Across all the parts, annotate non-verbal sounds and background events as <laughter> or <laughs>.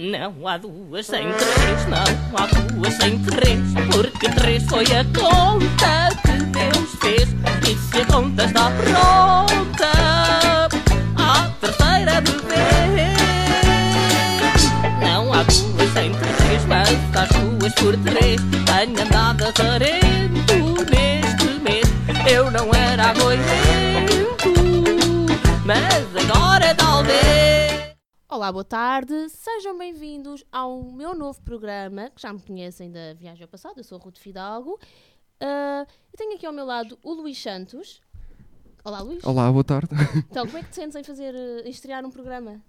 Não há duas sem três, não há duas sem três, porque três foi a conta que Deus fez. E se a conta está pronta, a terceira de vez. Não há duas sem três, mas às duas por três. Tenho andado azarento neste mês. Eu não era agoirento, mas agora talvez. Olá, boa tarde, sejam bem-vindos ao meu novo programa, que já me conhecem da viagem ao passado, eu sou a Ruth Fidalgo. Ah, e tenho aqui ao meu lado o Luís Santos. Olá, Luís. Olá, boa tarde. Então, como é que te sentes em fazer, eh, em estrear um programa?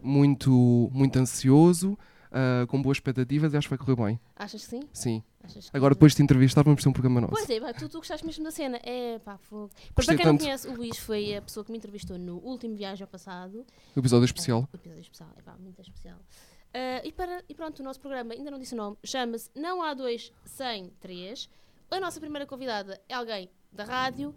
Muito, muito ansioso, ah, com boas expectativas e acho que vai correr bem. Achas que sim? Sim. Achas Agora, depois de te entrevistar, vamos ter um programa nosso. Pois é, pá, tu, tu gostaste mesmo da cena. É, pá, fogo. Para quem não tanto. conhece, o Luís foi a pessoa que me entrevistou no último viagem ao passado. O episódio especial. O episódio especial, é pá, muito especial. Ah, e, para, e pronto, o nosso programa, ainda não disse o nome, chama-se Não Há Dois Sem Três. A nossa primeira convidada é alguém da rádio,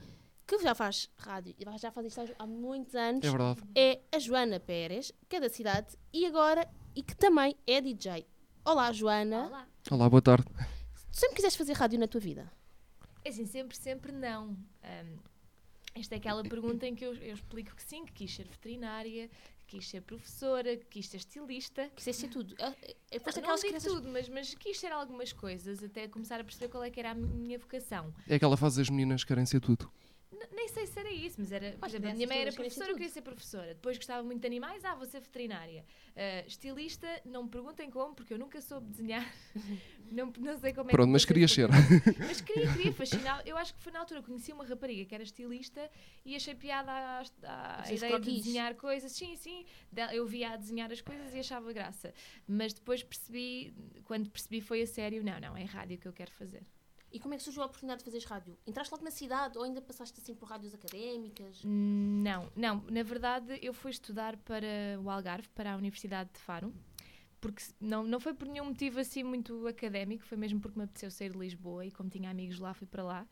que já faz rádio, e já faz isto há muitos anos. É verdade. É a Joana Pérez, que é da cidade, e agora, e que também é DJ. Olá, Joana. Olá. Olá, boa tarde. Tu sempre quiseste fazer rádio na tua vida? É assim, sempre, sempre não. Ahm, esta é aquela pergunta em que eu, eu explico que sim, que quis ser veterinária, que quis ser professora, que quis ser estilista. Quiseste ser tudo. Ah, é, Foste não aquelas digo crianças... tudo, mas, mas quis ser algumas coisas, até começar a perceber qual é que era a minha vocação. É aquela fase das meninas que querem ser tudo. Nem sei se era isso, mas era, por exemplo, a minha mãe era professora, eu queria ser professora. Depois gostava muito de animais, ah, vou ser veterinária. Ah, estilista, não me perguntem como, porque eu nunca soube desenhar. <laughs> não, não sei como é Pronto, que mas querias ser. Mas queria, <laughs> queria, fascinar. Eu acho que foi na altura que conheci uma rapariga que era estilista e achei piada à, à Fizeste ideia de croquis. desenhar coisas. Sim, sim, de- eu via a desenhar as coisas e achava graça. Mas depois percebi, quando percebi foi a sério, não, não, é rádio que eu quero fazer. E como é que surgiu a oportunidade de fazeres rádio? Entraste logo na cidade ou ainda passaste assim por rádios académicas? Não, não, na verdade eu fui estudar para o Algarve, para a Universidade de Faro. Porque não, não foi por nenhum motivo assim muito académico, foi mesmo porque me apeteceu sair de Lisboa e como tinha amigos lá, fui para lá.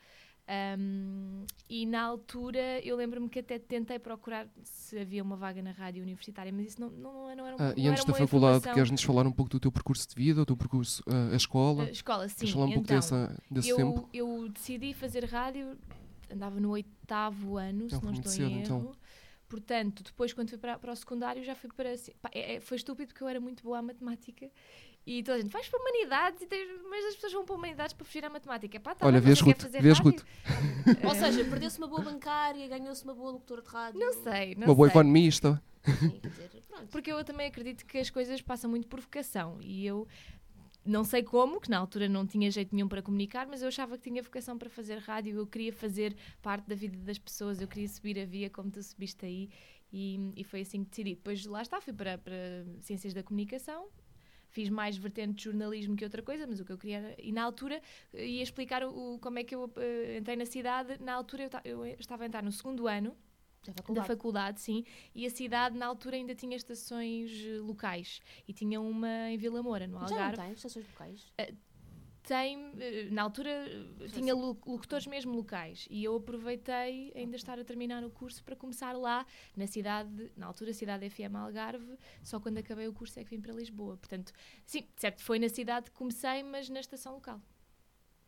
Ahm, e na altura eu lembro-me que até tentei procurar se havia uma vaga na rádio universitária, mas isso não, não, não era uma Ah, e antes da faculdade, informação- queres-nos falar um pouco do teu percurso de vida, o teu percurso, ah, a escola? Ah, escola, sim. Queres falar um pouco então, dessa, desse eu, tempo? eu decidi fazer rádio, andava no oitavo ano, se Não, estou em cedo, erro. então. Portanto, depois quando fui para, para o secundário já fui para... pá, é- é- foi estúpido porque eu era muito boa à matemática e toda a gente, vais para humanidades, e tens- mas as pessoas vão para humanidades para fugir à matemática. Pá, tá Olha, vês fazer vês? Ruth. Ou seja, perdeu-se uma boa bancária, ganhou-se uma boa locutora de rádio. Não sei, não Uma boa sei. economista. Sim, dizer. <laughs> Porque eu também acredito que as coisas passam muito por vocação e eu não sei como, que na altura não tinha jeito nenhum para comunicar, mas eu achava que tinha vocação para fazer rádio, eu queria fazer parte da vida das pessoas, eu queria subir a via como tu subiste aí e, e foi assim que decidi. Depois lá está, fui para, para Ciências da Comunicação, fiz mais vertente de jornalismo que outra coisa, mas o que eu queria era, e na altura eh, ia explicar o, como é que eu eh, entrei na cidade, na altura eu, ta- eu estava a entrar no segundo ano, Da da faculdade. faculdade, sim. E a cidade, na altura, ainda tinha estações eh, locais. E tinha uma em Vila Moura, no Já não Algarve. tem estações locais? Tem, eh, na altura, eh, tinha lo- locutores mesmo locais. E eu aproveitei ainda estar a terminar o curso para começar lá, na cidade, na altura, cidade FM Algarve. Só quando acabei o curso é que vim para Lisboa. Portanto, sim, certo, foi na cidade que comecei, mas na estação local.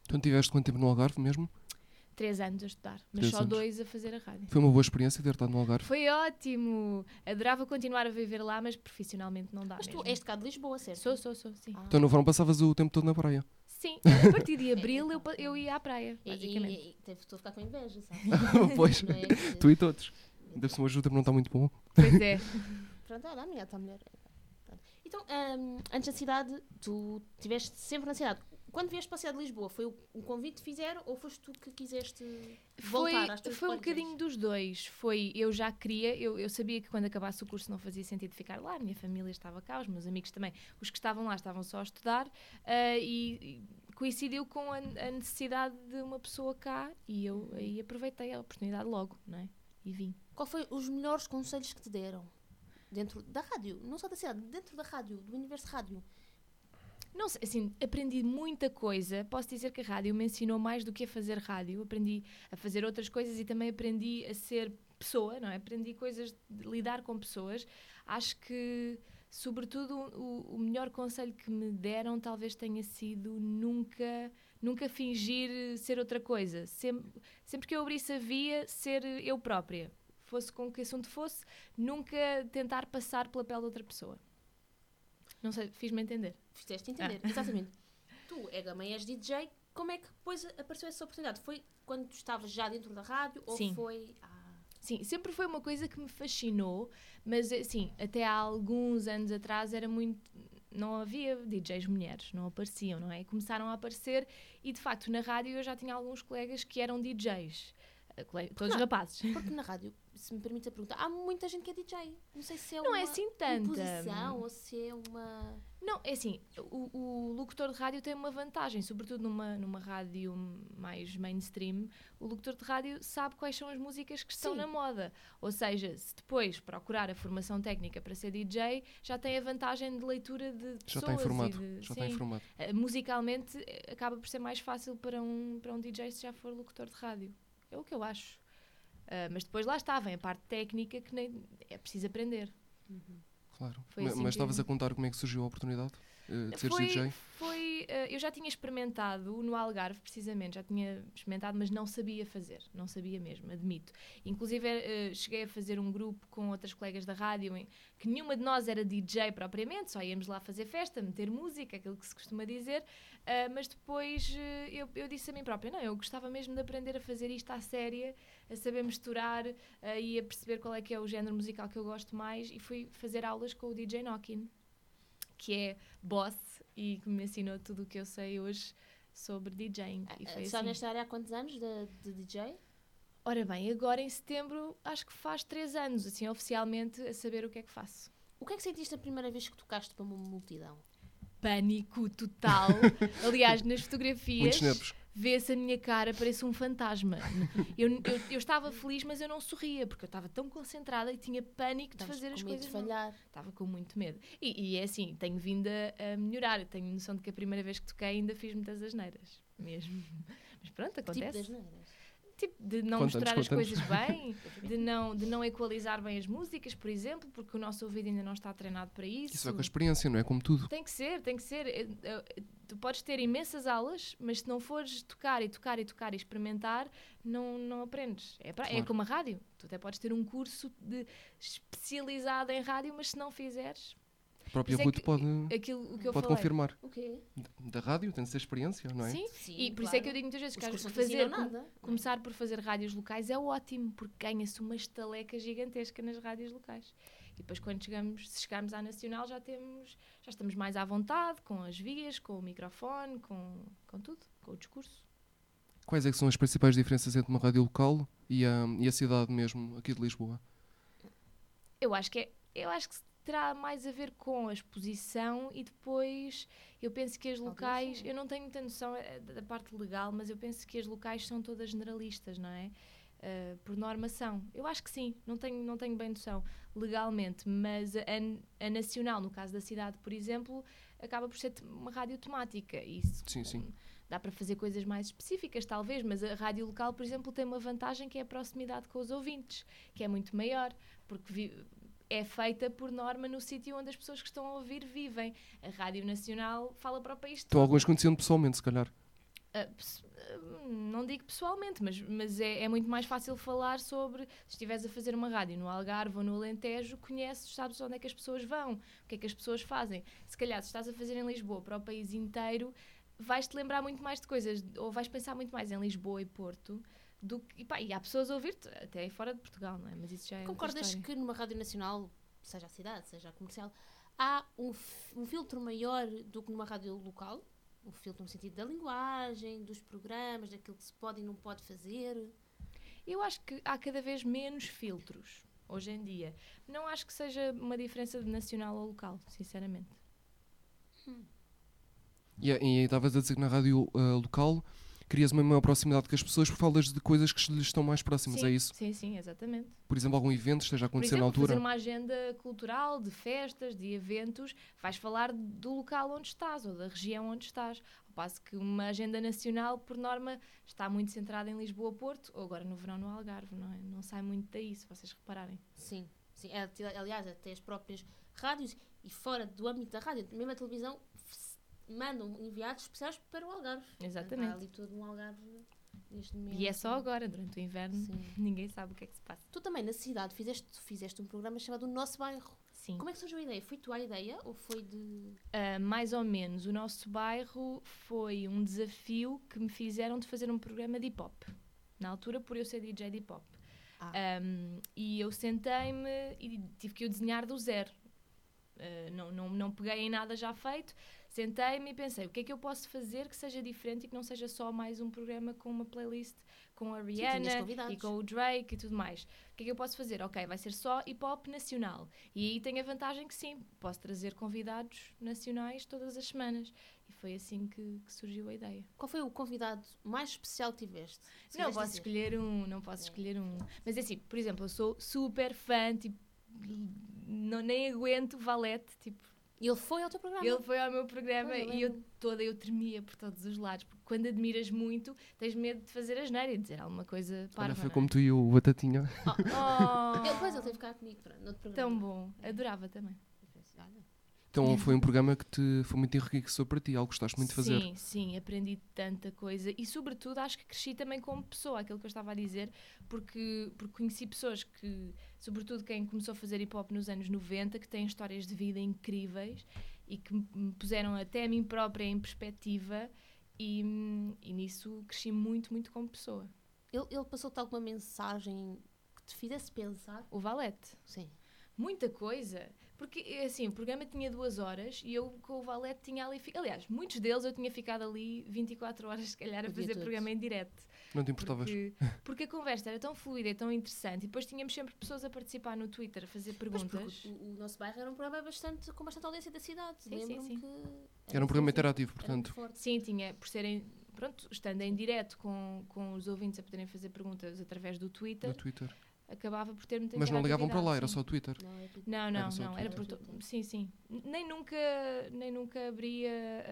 Então tiveste quanto tempo no Algarve mesmo? Três anos a estudar, mas Três só anos. dois a fazer a rádio. Foi uma boa experiência ter estado no Algarve. Foi ótimo! Adorava continuar a viver lá, mas profissionalmente não dá. Mas tu mesmo. és de cá de Lisboa, certo? Sou, sou, sou, sim. Ah. Então no verão passavas o tempo todo na praia. Sim, a partir de abril eu, eu ia à praia, basicamente. e, e teve- estou a ficar com inveja, sabe? <laughs> <laughs> pois, é? Tu e todos. Deve-se uma ajuda, não está muito bom. Pois é. <laughs> Pronto, olha, a minha está melhor. Então, hum, antes da cidade, tu estiveste sempre na cidade. Quando vieste cidade de Lisboa, foi o, um convite que fizeram ou foste tu que quiseste Foi, voltar às tuas foi um bocadinho dos dois. Foi, eu já queria, eu, eu sabia que quando acabasse o curso não fazia sentido ficar lá, a minha família estava cá, os meus amigos também. Os que estavam lá estavam só a estudar ah, e, e coincidiu com a, a necessidade de uma pessoa cá e eu aí aproveitei a oportunidade logo, não é? E vim. Qual foi os melhores conselhos que te deram? Dentro da rádio, não só da cidade, dentro da rádio, do universo rádio. Não sei, assim, aprendi muita coisa. Posso dizer que a rádio me ensinou mais do que a fazer rádio. Aprendi a fazer outras coisas e também aprendi a ser pessoa, não é? Aprendi coisas de lidar com pessoas. Acho que sobretudo o, o melhor conselho que me deram talvez tenha sido nunca nunca fingir ser outra coisa sempre, sempre que eu abrisse a via ser eu própria fosse com que assunto fosse nunca tentar passar pela pele de outra pessoa não sei fiz-me entender Fizeste entender, exatamente. Tu, Ega, mãe, és DJ, como é que depois apareceu essa oportunidade? Foi quando tu estavas já dentro da rádio ou Sim. foi. Ah, Sim, sempre foi uma coisa que me fascinou, mas assim, até há alguns anos atrás era muito. Não havia DJs mulheres, não apareciam, não é? Começaram a aparecer e de facto na rádio eu já tinha alguns colegas que eram DJs. Cole- Todos não? rapazes. porque na rádio, se me permite a pergunta, há muita gente que é DJ. Não sei se é Não uma é assim tanta. imposição ou se é uma. Não, é assim, o, o locutor de rádio tem uma vantagem, sobretudo numa, numa rádio mais mainstream, o locutor de rádio sabe quais são as músicas que estão Sim. na moda. Ou seja, se depois procurar a formação técnica para ser DJ, já tem a vantagem de leitura de Já pessoas. está e informado. de- Já está sim. informado. Eh, musicalmente eh, acaba por ser mais fácil para um, para um DJ se já for locutor de rádio. É o que eu acho. Ah, mas depois lá está, vem a parte técnica que nem é preciso aprender. Claro. Foi assim Mas que- estavas a contar como é que surgiu a oportunidade eh, de foi, DJ? foi, eh, eu já tinha experimentado no Algarve, precisamente, já tinha experimentado, mas não sabia fazer, não sabia mesmo, admito. Inclusive eh, cheguei a fazer um grupo com outras colegas da rádio, em que nenhuma de nós era DJ propriamente, só íamos lá fazer festa, meter música, aquilo que se costuma dizer, ah, mas depois eh, eu, eu disse a mim própria, não, eu gostava mesmo de aprender a fazer isto à séria, a saber misturar e a perceber qual é que é o género musical que eu gosto mais, e fui fazer aulas com o DJ Knockin que é boss e que me ensinou tudo o que eu sei hoje sobre DJing. E foi Está assim. nesta área há quantos anos de, de DJ? Ora bem, agora em setembro acho que faz três anos, assim, oficialmente, a saber o que é que faço. O que é que sentiste a primeira vez que tocaste para uma multidão? Pânico total. <laughs> Aliás, nas fotografias Muitos nervos. Vê-se a minha cara, parece um fantasma. Eu, eu, eu estava feliz, mas eu não sorria, porque eu estava tão concentrada e tinha pânico de fazer as coisas falhar. Estava com muito medo. E, e é assim, tenho vindo a, a melhorar. Eu tenho noção de que a primeira vez que toquei ainda fiz muitas asneiras. Mesmo. Mas pronto, Que tipo acontece. de asneiras? Tipo, de não Conta-nos, misturar as coisas bem, <laughs> de não, de não equalizar bem as músicas, por exemplo, porque o nosso ouvido ainda não está treinado para isso. Isso é com a experiência, não é? Como tudo. Tem que ser, tem que ser. Eh, eh, Tu podes ter imensas aulas, mas se não fores tocar e tocar e tocar e experimentar, não, não aprendes. É, pra- é Claro. como a rádio. Tu até podes ter um curso de especializado em rádio, mas se não fizeres, própria é Ruth que- pode, aquilo o que eu pode falei. confirmar. O quê? Da rádio, tem de ser experiência, não é? Sim, Sim, e por isso é claro. que eu digo muitas vezes que fazer, nada. é? começar por fazer rádios locais é ótimo, porque ganha-se uma estaleca gigantesca nas rádios locais. E depois quando chegamos, se chegarmos à nacional já temos, já estamos mais à vontade com as vias, com o microfone, com, com tudo, com o discurso. Quais é que são as principais diferenças entre uma rádio local e a, e a cidade mesmo, aqui de Lisboa? Eu acho que é, eu acho que terá mais a ver com a exposição e depois eu penso que as locais, eu não tenho muita noção eh, da parte legal, mas eu penso que as locais são todas generalistas, não é? Eh, por normação. Eu acho que sim, não tenho, não tenho bem noção legalmente, mas a, a nacional, no caso da cidade, por exemplo, acaba por ser uma rádio temática. Isso Sim, sim. dá para fazer coisas mais específicas, talvez, mas a rádio local, por exemplo, tem uma vantagem que é a proximidade com os ouvintes, que é muito maior, porque é feita por norma no sítio onde as pessoas que estão a ouvir vivem. A Rádio Nacional fala para o país Então, alguns conhecendo pessoalmente, se calhar. ah, não digo pessoalmente, mas, mas é, é muito mais fácil falar sobre. Se estiveres a fazer uma rádio no Algarve ou no Alentejo, conheces, sabes onde é que as pessoas vão, o que é que as pessoas fazem. Se calhar, se estás a fazer em Lisboa para o país inteiro, vais-te lembrar muito mais de coisas, ou vais pensar muito mais em Lisboa e Porto. Do que, e, pá, e há pessoas a ouvir-te, até fora de Portugal, não é? Mas isso já é. Concordas história. que numa rádio nacional, seja a cidade, seja a comercial, há um, um filtro maior do que numa rádio local? Um filtro no sentido da linguagem, dos programas, daquilo que se pode e não pode fazer? Eu acho que há cada vez menos filtros hoje em dia. Não acho que seja uma diferença de nacional ou local, sinceramente. E, e estavas a dizer que na rádio ah, local crias uma maior proximidade com as pessoas por falas de coisas que lhes estão mais próximas, sim, é isso? Sim, sim, exatamente. Por exemplo, algum evento que esteja a acontecer exemplo, na altura? fazer uma agenda cultural, de festas, de eventos, vais falar do local onde estás ou da região onde estás. Ao passo que uma agenda nacional, por norma, está muito centrada em Lisboa-Porto ou agora no verão no Algarve, não é? Não sai muito daí, se vocês repararem. Sim, sim. É, Aliás, até as próprias rádios e fora do âmbito da rádio, mesmo a televisão, mandam enviados especiais para o Algarve. Exatamente. Há ali todo um Algarve neste momento. E é só agora, durante o inverno, Sim. <laughs> ninguém sabe o que é que se passa. Tu também na cidade fizeste, fizeste um programa chamado O Nosso Bairro. Sim. Como é que surgiu a ideia? Foi tua a ideia ou foi de. Ah, mais ou menos, o nosso bairro foi um desafio que me fizeram de fazer um programa de hip hop. Na altura, por eu ser DJ de hip hop. Ah. Um, e eu sentei-me e tive que o desenhar do zero. Uh, não, não, não peguei em nada já feito, sentei-me e pensei: o que é que eu posso fazer que seja diferente e que não seja só mais um programa com uma playlist com a Rihanna e com o Drake e tudo mais. O que é que eu posso fazer? Ok, vai ser só hip hop nacional. E aí tem a vantagem que sim, posso trazer convidados nacionais todas as semanas. E foi assim que, que surgiu a ideia. Qual foi o convidado mais especial que tiveste? Não posso dizer. escolher um, não posso escolher um. Mas é assim, por exemplo, eu sou super fã, tipo, não, nem aguento Valete, tipo, E ele foi ao teu programa? ele foi ao meu programa Pois, eu e eu toda eu tremia por todos os lados, porque quando admiras muito, tens medo de fazer asneira e dizer alguma coisa. Olha, foi não é? como tu e o Batatinha. Oh, Ele, depois ele teve cá comigo pronto, no outro programa. tão bom, adorava também. Então foi um programa que te foi muito enriquecedor para ti, algo que gostaste muito de fazer. Sim, sim, aprendi tanta coisa e, sobretudo, acho que cresci também como pessoa, aquilo que eu estava a dizer, porque, porque conheci pessoas que, sobretudo quem começou a fazer hip hop nos anos 90, que têm histórias de vida incríveis e que me- me puseram até a mim própria em perspectiva e, e nisso cresci muito, muito como pessoa. Ele, ele passou-te alguma mensagem que te fizesse pensar? O Valete. Sim. Muita coisa. Porque, assim, o programa tinha duas horas e eu com o Valete tinha ali... Aliás, muitos deles eu tinha ficado ali 24 horas, se calhar, a O fazer programa em direto. Não te importavas? Porque, porque a conversa era tão fluida e tão interessante. E depois tínhamos sempre pessoas a participar no Twitter, a fazer perguntas. o, o nosso bairro era um programa bastante, com bastante audiência da cidade. Sim, sim, Lembro-me sim. que. Era um programa interativo, portanto. Sim, tinha, por serem, pronto, estando em direto com, com os ouvintes a poderem fazer perguntas através do Twitter, No Twitter. Acabava por ter muita Mas não ligavam para lá, era só o Twitter. Não, é Não, não, Era não, era por to- Sim, sim. Nem nunca, nem nunca abria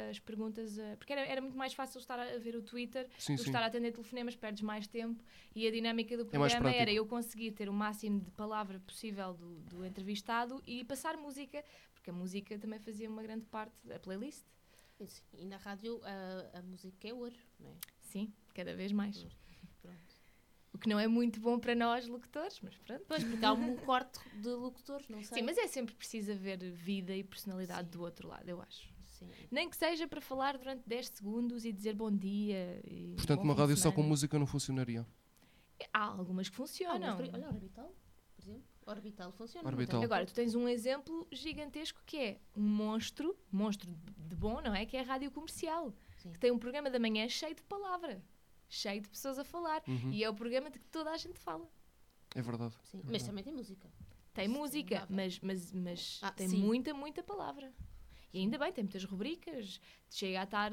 as perguntas, a- porque era, era muito mais fácil estar a ver o Twitter Sim, do que sim. estar a atender telefonemas, perdes mais tempo e a dinâmica do É programa era prático. eu conseguir ter o máximo de palavra possível do, do entrevistado e passar música, porque a música também fazia uma grande parte da playlist. E E na rádio a, a música é ouro, não é? Sim, cada vez mais. Pronto. O que não é muito bom para nós locutores, mas pronto. Pois, porque há um corte de locutores, não sei. Sim, mas é sempre preciso haver vida e personalidade Sim. do outro lado, eu acho. Sim. Nem que seja para falar durante 10 segundos e dizer bom dia. E Portanto, bom uma rádio só com música não funcionaria. Há algumas que Ah, funcionam. mas por- olha, Orbital, por exemplo. Orbital funciona. Orbital. tem? Agora, tu tens um exemplo gigantesco que é um monstro, monstro de de bom, não é? Que é a rádio comercial. Sim. Que tem um programa da manhã cheio de palavra, cheio de pessoas a falar. Uhum. E é o programa de que toda a gente fala. É verdade. Sim, Mas também tem música. Tem é música, mas, mas, mas Ah, tem sim. muita, muita palavra. E ainda bem, tem muitas rubricas. Chega a estar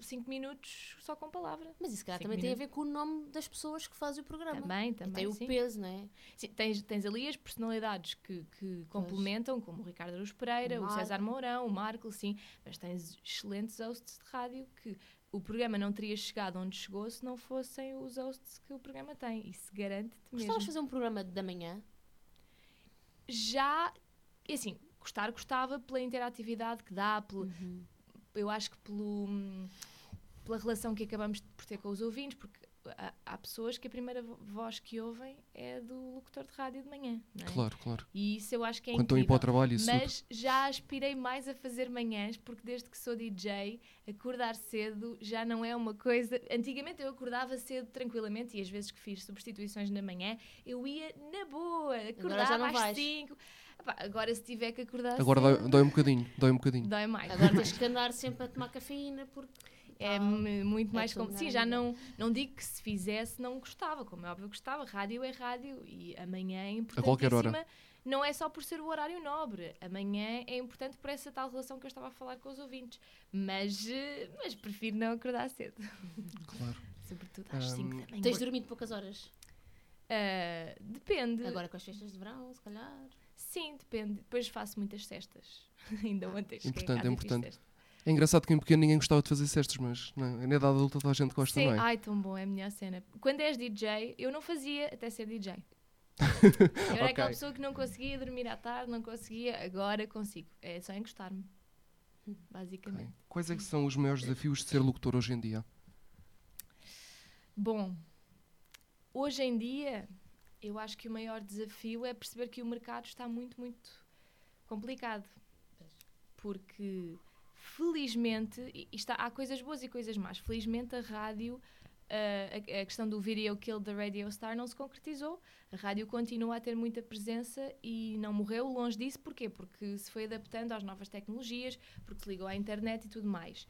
5 minutos só com palavra. Mas isso, se calhar, também tem a minutos. ver com o nome das pessoas que fazem o programa. Também, E também. tem o sim. peso, não é? Sim, tens, tens ali as personalidades que, que complementam, como o Ricardo Aruz Pereira, O o, César. Mourão, o Marco, sim, mas tens excelentes hosts de rádio que o programa não teria chegado onde chegou se não fossem os hosts que o programa tem. Isso garante-te mesmo. Gostavas de fazer um programa da manhã? Já, e assim, gostar gostava pela interatividade que dá, pelo, eu acho que pelo, hum, pela relação que acabamos de- por ter com os ouvintes, porque há, pessoas que a primeira vo- voz que ouvem é do locutor de rádio de manhã. Não é? Claro, claro. E isso eu acho que é Quando estão a ir para o incrível. trabalho, isso tudo. Mas já aspirei mais a fazer manhãs, porque desde que sou DJ, acordar cedo já não é uma coisa. <laughs> Antigamente eu acordava cedo tranquilamente e às vezes que fiz substituições na manhã, eu ia na boa, acordava às vais. 5. Agora se tiver que acordar Agora dói, cedo, dói um bocadinho, dói um bocadinho. dói mais. Agora tens <laughs> que andar sempre a tomar cafeína porque. É muito é mais como. Sim, já não, não digo que se fizesse não gostava, como é óbvio gostava. Rádio é rádio e amanhã é importantíssima. qualquer hora. Não é só por ser o horário nobre. Amanhã é importante por essa tal relação que eu estava a falar com os ouvintes. Mas, eh, mas prefiro não acordar cedo. Claro. <laughs> Sobretudo às Ahm, 5 da manhã. Tens dormido poucas horas. Ah, depende. Agora com as festas de verão, se calhar. Sim, depende. Depois faço muitas cestas. <laughs> Ainda ontem a Importante, é importante. É engraçado que em pequeno ninguém gostava de fazer cestas, mas não, na idade adulta toda a gente gosta, Sim, não é? ai, tão bom, é a melhor cena. Quando és DJ, eu não fazia até ser DJ. <laughs> Eu era aquela pessoa que não conseguia dormir à tarde, não conseguia, agora consigo. É só encostar-me. Basicamente. Ok. Quais é que são os maiores desafios de ser locutor hoje em dia? Bom, hoje em dia, eu acho que o maior desafio é perceber que o mercado está muito, muito complicado. Porque, felizmente, e isto há, coisas boas e coisas más. Felizmente, a rádio, a, a questão do video kill da Radio Star não se concretizou. A rádio continua a ter muita presença e não morreu longe disso. Porquê? Porque se foi adaptando às novas tecnologias, porque se ligou à internet e tudo mais.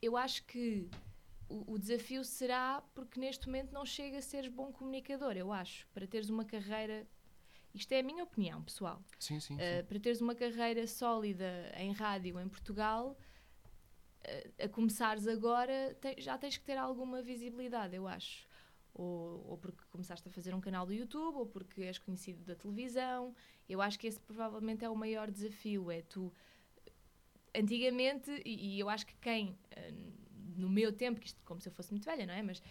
Eu acho que o, o desafio será porque neste momento não chega a seres bom comunicador, eu acho. Para teres uma carreira. Isto é a minha opinião, pessoal. Sim, sim. sim. Uh, para teres uma carreira sólida em rádio em Portugal, a começares agora, te- já tens que ter alguma visibilidade, eu acho. Ou, ou porque começaste a fazer um canal do YouTube, ou porque és conhecido da televisão. Eu acho que esse provavelmente é o maior desafio. É tu. Antigamente, e, e eu acho que quem, uh, no meu tempo, que isto como se eu fosse muito velha, não é? Mas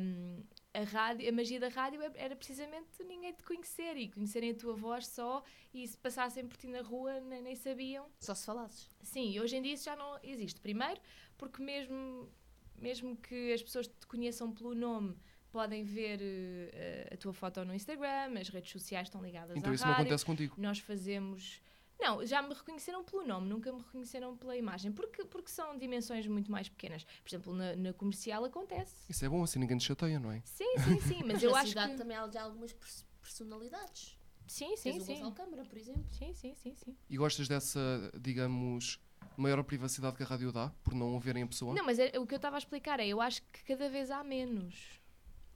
um, a, rádio, a magia da rádio é- era precisamente ninguém te conhecer e conhecerem a tua voz só e se passassem por ti na rua nem, nem sabiam. Só se falasses. Sim, e hoje em dia isso já não existe. Primeiro, porque mesmo, mesmo que as pessoas te conheçam pelo nome, podem ver eh, a tua foto no Instagram, as redes sociais estão ligadas Então à isso não rádio. acontece contigo. Nós fazemos. Não, já me reconheceram pelo nome, nunca me reconheceram pela imagem, porque, porque são dimensões muito mais pequenas. Por exemplo, na, na comercial acontece. Isso é bom, assim ninguém te chateia, não é? Sim, sim, sim, mas eu na acho que. também há já algumas pers- personalidades. Sim, sim, Tens o sim. Gonçalo Câmara, por exemplo. Sim, sim, sim, sim. E gostas dessa, digamos, maior privacidade que a rádio dá, por não o verem a pessoa? Não, mas é- o que eu estava a explicar é, eu acho que cada vez há menos.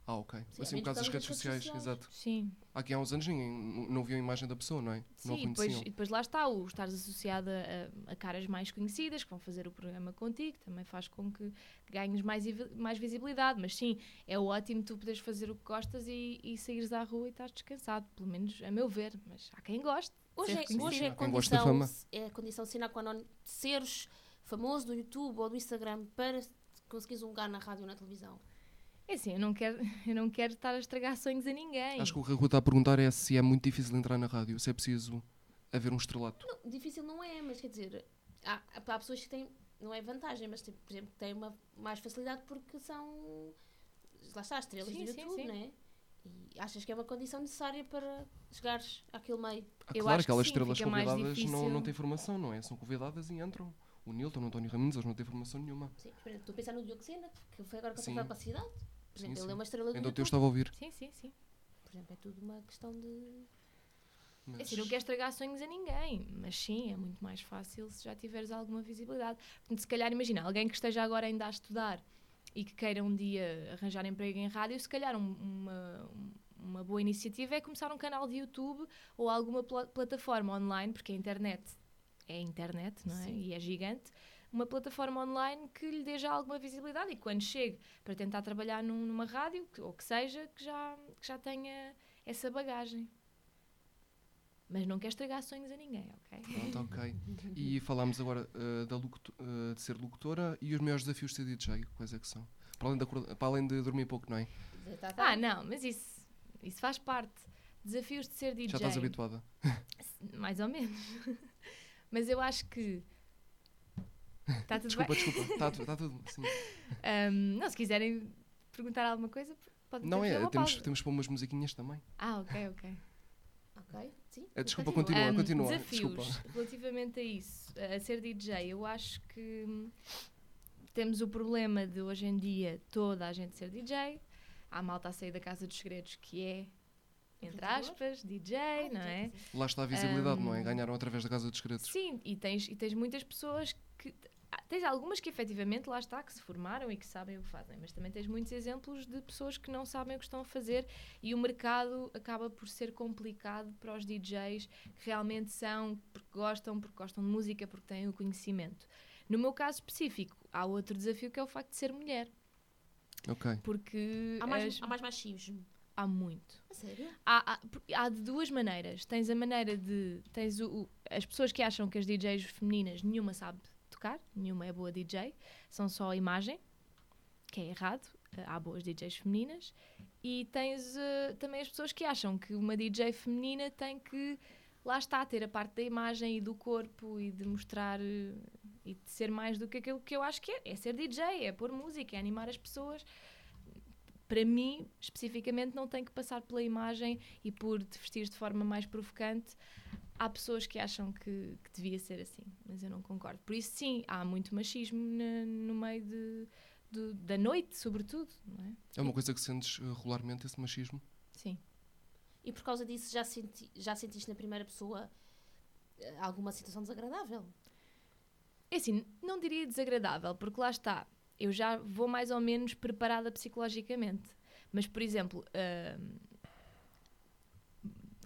Ah, ok. Sim, assim, é por causa das redes sociais, redes exato. Sim. Aqui há uns anos ninguém não viu a imagem da pessoa, não é? não Sim, a e depois, conheciam. e depois lá está, o estares associada a, a caras mais conhecidas que vão fazer o programa contigo, também faz com que ganhes mais, mais visibilidade. Mas sim, é ótimo tu poderes fazer o que gostas e, e saíres à rua e estás descansado, pelo menos a meu ver. Mas há quem goste. de Hoje é, hoje é condição, fama. é a condição sine qua non de seres famoso do YouTube ou do Instagram para conseguires um lugar na rádio ou na televisão. É assim, eu não, quero, <laughs> eu não quero estar a estragar sonhos a ninguém. Acho que o que a Rua está a perguntar é se é muito difícil entrar na rádio, se é preciso haver um estrelato. Não, difícil não é, mas quer dizer, há, há pessoas que têm, não é vantagem, mas tipo, por exemplo, que têm uma mais facilidade porque são, lá está, estrelas Sim, do sim, YouTube, sim. não é? E achas que é uma condição necessária para chegares àquele meio? Ah, Eu claro, acho que aquelas sim, estrelas convidadas não, não têm formação, não é? São convidadas e entram. O Nilton, o António Raminhos, eles não têm formação nenhuma. Sim, exemplo, estou a pensar no Diogo Sena, que foi agora Sim. contratado para a cidade. Por Sim, exemplo, sim. ele é uma estrela do Ainda o teu YouTube. estava a ouvir. Sim, sim, sim. Por exemplo, é tudo uma questão de... É Mas... assim, não quero estragar sonhos a ninguém, mas sim, é muito mais fácil se já tiveres alguma visibilidade. Portanto, se calhar, imagina, alguém que esteja agora ainda a estudar e que queira um dia arranjar emprego em rádio, se calhar um- uma, uma boa iniciativa é começar um canal de YouTube ou alguma pla- plataforma online, porque a internet é a internet, não é? Sim. E é gigante. Uma plataforma online que lhe dê já alguma visibilidade e quando chegue para tentar trabalhar num- numa rádio, que- ou que seja, que já, que já tenha essa bagagem. Mas não quer estragar sonhos a ninguém, ok? Pronto, ok. <laughs> E falámos agora uh, da uh, de ser locutora e os maiores desafios de ser DJ, quais é que são? Para além de, acordar- para além de dormir pouco, não é? Ah, não, mas isso, isso faz parte. Desafios de ser DJ. Já estás habituada. Mais ou menos. <laughs> mas eu acho que. Está tudo Desculpa, bem? desculpa. Está está tudo. Sim. Ahm, não, se quiserem perguntar alguma coisa, podem Não é, temos, pausa. temos pôr umas musiquinhas também. Ah, ok, ok. Ok, sim. Eh, desculpa, continua. continua, Ahm, continua. Desafios Desculpa. relativamente a isso, a ser DJ, eu acho que hum, temos o problema de hoje em dia toda a gente ser DJ. Há malta a sair da casa dos segredos que é, entre aspas, DJ, Ah, não é? Lá está a visibilidade, não é? Ganharam através da Casa dos Segredos. Sim, e tens, e tens muitas pessoas que. Tens algumas que efetivamente lá está, que se formaram e que sabem o que fazem, mas também tens muitos exemplos de pessoas que não sabem o que estão a fazer e o mercado acaba por ser complicado para os DJs que realmente são porque gostam, porque gostam de música, porque têm o conhecimento. No meu caso específico, há outro desafio que é o facto de ser mulher, Ok. porque Há mais, as- há mais machismo. há muito. A sério? Há, há, há de duas maneiras. Tens a maneira de. Tens o, o- as pessoas que acham que as DJs femininas nenhuma sabe tocar, nenhuma é boa DJ, são só imagem, que é errado. há boas DJs femininas e tens eh, também as pessoas que acham que uma DJ feminina tem que, lá está, ter a parte da imagem e do corpo e de mostrar eh, e de ser mais do que aquilo que eu acho que é. É ser DJ, é pôr música, é animar as pessoas. Para mim, especificamente, não tem que passar pela imagem e por te vestir de forma mais provocante. Há pessoas que acham que, que devia ser assim, mas eu não concordo. Por isso, sim, há muito machismo na- no meio de, do- da noite, sobretudo, não é? É uma coisa que sentes eh, regularmente, esse machismo? Sim. E por causa disso já, senti, já sentiste na primeira pessoa eh, alguma situação desagradável? É assim, não diria desagradável, porque lá está, eu já vou mais ou menos preparada psicologicamente. Mas, por exemplo, hum,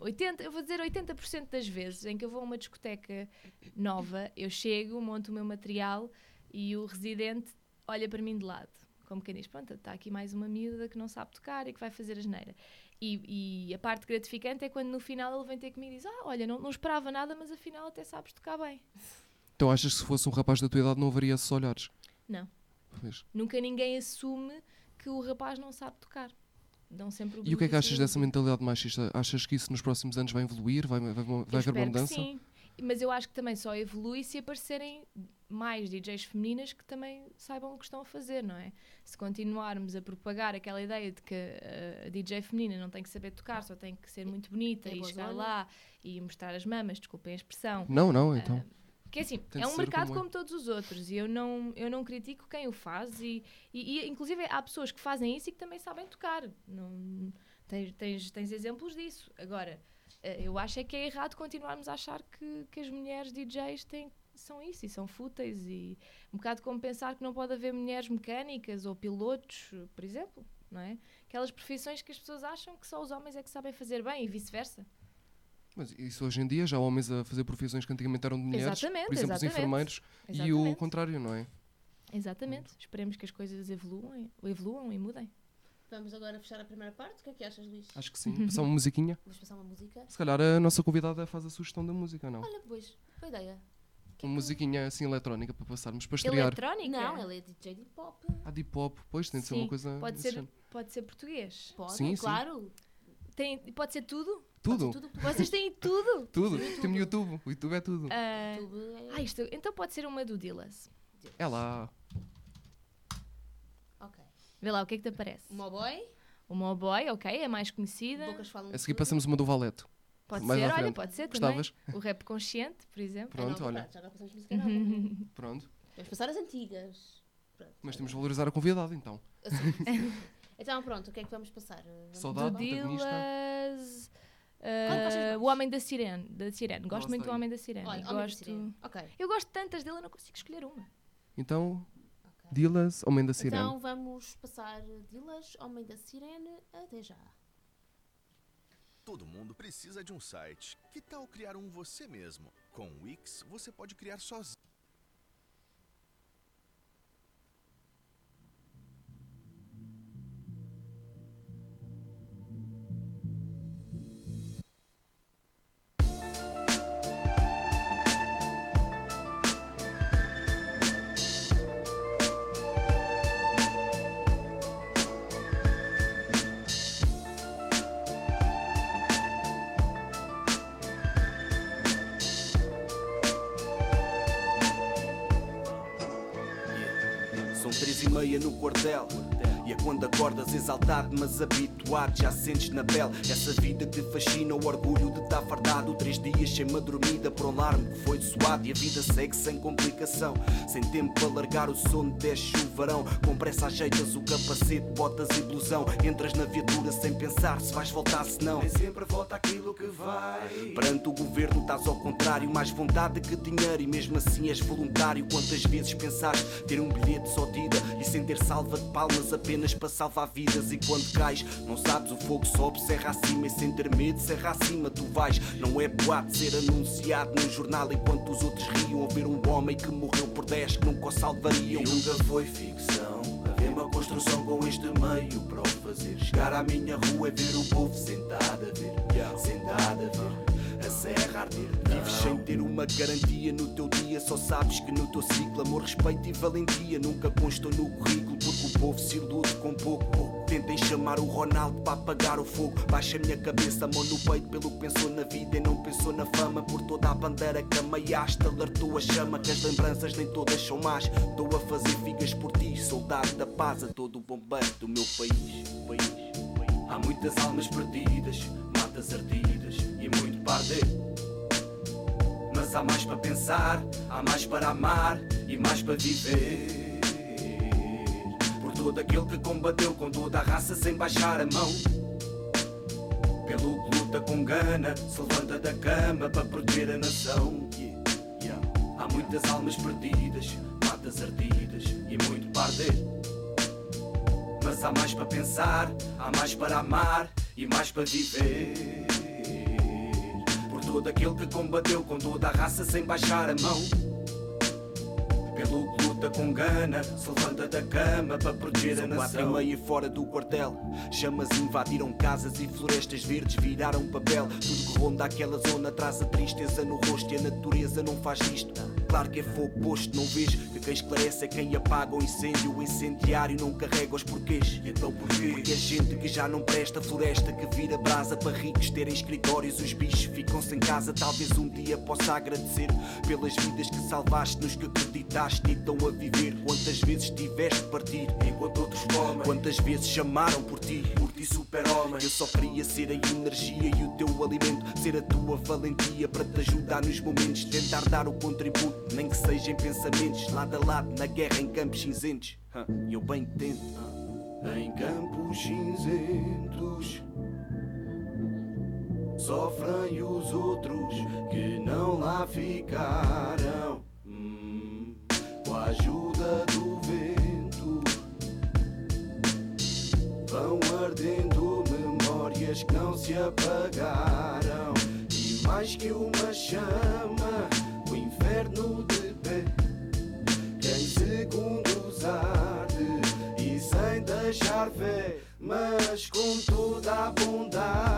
80, eu vou dizer 80% das vezes em que eu vou a uma discoteca nova, eu chego, monto o meu material e o residente olha para mim de lado. Como quem diz, pronto, está aqui mais uma miúda que não sabe tocar e que vai fazer a geneira. E, e a parte gratificante é quando no final ele vem ter comigo e diz: Ah, olha, não, não esperava nada, mas afinal até sabes tocar bem. Então achas que se fosse um rapaz da tua idade não haveria esses olhares? Não. Pois. Nunca ninguém assume que o rapaz não sabe tocar. Dão sempre E o que é que achas dessa mentalidade machista? Achas que isso nos próximos anos vai evoluir? Vai, vai, vai, vai haver uma mudança? sim. Mas eu acho que também só evolui se aparecerem mais DJs femininas que também saibam o que estão a fazer, não é? Se continuarmos a propagar aquela ideia de que uh, a DJ feminina não tem que saber tocar, só tem que ser muito bonita É e chegar lá e mostrar as mamas, desculpem a expressão, Não, não, então. que é assim, Tem é um mercado como é. como todos os outros e eu não, eu não critico quem o faz e, e, e, inclusive há pessoas que fazem isso e que também sabem tocar. Não, tens, tens, tens exemplos disso. Agora, eh, eu acho é que é errado continuarmos a achar que, que as mulheres DJs têm, são isso e são fúteis e um bocado como pensar que não pode haver mulheres mecânicas ou pilotos, por exemplo, não é? Aquelas profissões que as pessoas acham que só os homens é que sabem fazer bem e vice-versa. Mas isso hoje em dia já há homens a fazer profissões que antigamente eram de mulheres. Exatamente, por exemplo, os exatamente. enfermeiros. E o Exatamente. contrário, não é? Exatamente. Esperemos que as coisas evoluam, evoluam e mudem. Vamos agora fechar a primeira parte. O que é que achas, Luís? Acho que sim. Passar uma musiquinha. Vamos passar uma música? Se calhar a nossa convidada faz a sugestão da música, não? Olha, pois, boa ideia. Que é Uma que- musiquinha assim eletrónica para passarmos, para estrear. Eletrónica? Não, ela é DJ de pop. Ah, de pop, pois tem de ser Sim, uma coisa. Pode ser, género. pode ser português. Pode, Sim, sim. claro. Tem, pode ser tudo? Tudo, tudo. Vocês têm tudo? <laughs> tudo. Tem no YouTube. O YouTube é tudo. Ah, YouTube é- ah, isto, então pode ser uma do Dillas. É lá. Ok. Vê lá, o que é que te aparece? O Mowboy. O Mowboy, ok, é mais conhecida. Bocas falam A seguir tudo. passamos uma do Valeto. Pode mais ser, olha, frente. pode ser também. Gostavas? O rap consciente, por exemplo. Pronto, vou olha. Já agora passamos música nova. não é? <laughs> Pronto. Vamos passar as antigas. Pronto. Mas temos de valorizar a convidada então. Assim. <laughs> então pronto, o que é que vamos passar? Vamos Saudade. Do. Dillas. Mais? o Homem da Sirene. Da Sirene. Gosto Gosto muito do. Homem da Sirene. Olha, E Homem da gosto... Sirene. Ok. Eu gosto tantas dele, eu não consigo escolher uma. Então, ok. Dilas, Homem da Sirene. Então vamos passar Dilas, Homem da Sirene, até já. Todo mundo precisa de um site. Que tal criar um você mesmo? Com o Wix, você pode criar sozinho. Quartel. E é quando acordas exaltado, mas habituado, já sentes na pele essa vida que te fascina, o orgulho de estar fardado. Três dias sem uma dormida, por um alarme que foi suado. E a vida segue sem complicação, sem tempo para largar o sono, desce o varão. Com pressa ajeitas o capacete, botas blusão. Entras na viatura sem pensar se vais voltar, se não. Nem sempre volta aquilo que vai. Perante o governo estás ao contrário, mais vontade que dinheiro e mesmo assim és voluntário. Quantas vezes pensaste ter um bilhete só de ida e sem ter salva de palmas apenas para salvar vidas? E quando cais não sabes o fogo sobe serra acima e sem ter medo serra acima tu vais. Não é boato ser anunciado no jornal enquanto os outros riam. Ou ver um homem que morreu por 10 que nunca o salvariam. E nunca foi ficção uma construção com este meio para o fazer chegar à minha rua e ver o povo sentado a ver sentado a ver a serra arder. Vives sem ter uma garantia no teu dia, só sabes que no teu ciclo amor, respeito e valentia nunca constam no currículo, porque o povo se ilude com pouco. Tentem chamar o Ronaldo para apagar o fogo. Baixa a minha cabeça, mão no peito, pelo que pensou na vida e não pensou na fama. Por toda a bandeira que amaiaste, alertou a chama. Que as lembranças nem todas são más. Estou a fazer figas por ti, soldado da paz a todo o bombeiro do meu país. país. Há muitas almas perdidas, matas ardidas e muito pardeiro. Mas há mais para pensar, há mais para amar e mais para viver. Por todo aquele que combateu com toda a raça sem baixar a mão. Pelo que luta com gana, se levanta da cama para proteger a nação. Há muitas almas perdidas, matas ardidas e muito pardeiro. Mas há mais para pensar, há mais para amar e mais para viver. Por todo aquele que combateu com toda a raça sem baixar a mão. Pelo luta com gana, se levanta da cama para proteger a nação. Quatro e meia fora do quartel, chamas invadiram casas e florestas verdes viraram papel. Tudo que ronda aquela zona traz a tristeza no rosto e a natureza não faz isto. Claro que é fogo posto, não vês que quem esclarece é quem apaga o incêndio. O incendiário não carrega os porquês. Então porquê? Porque é gente que já não presta floresta, que vira brasa para ricos terem escritórios. Os bichos ficam sem casa. Talvez um dia possa agradecer pelas vidas que salvaste, nos que acreditaste e estão a viver. Quantas vezes tiveste de partir enquanto outros comem? Quantas vezes chamaram por ti, por ti super-homem? Eu só queria ser a energia e o teu alimento, ser a tua valentia para te ajudar nos momentos, tentar dar o contributo nem que seja em pensamentos, lado a lado, na guerra em campos cinzentos. E eu bem tento. Em campos cinzentos sofrem os outros que não lá ficaram. Hum, com a ajuda do vento vão ardendo memórias que não se apagaram. E mais que uma chama o inferno de pé. Quem segundos arde e sem deixar fé, mas com toda a bondade,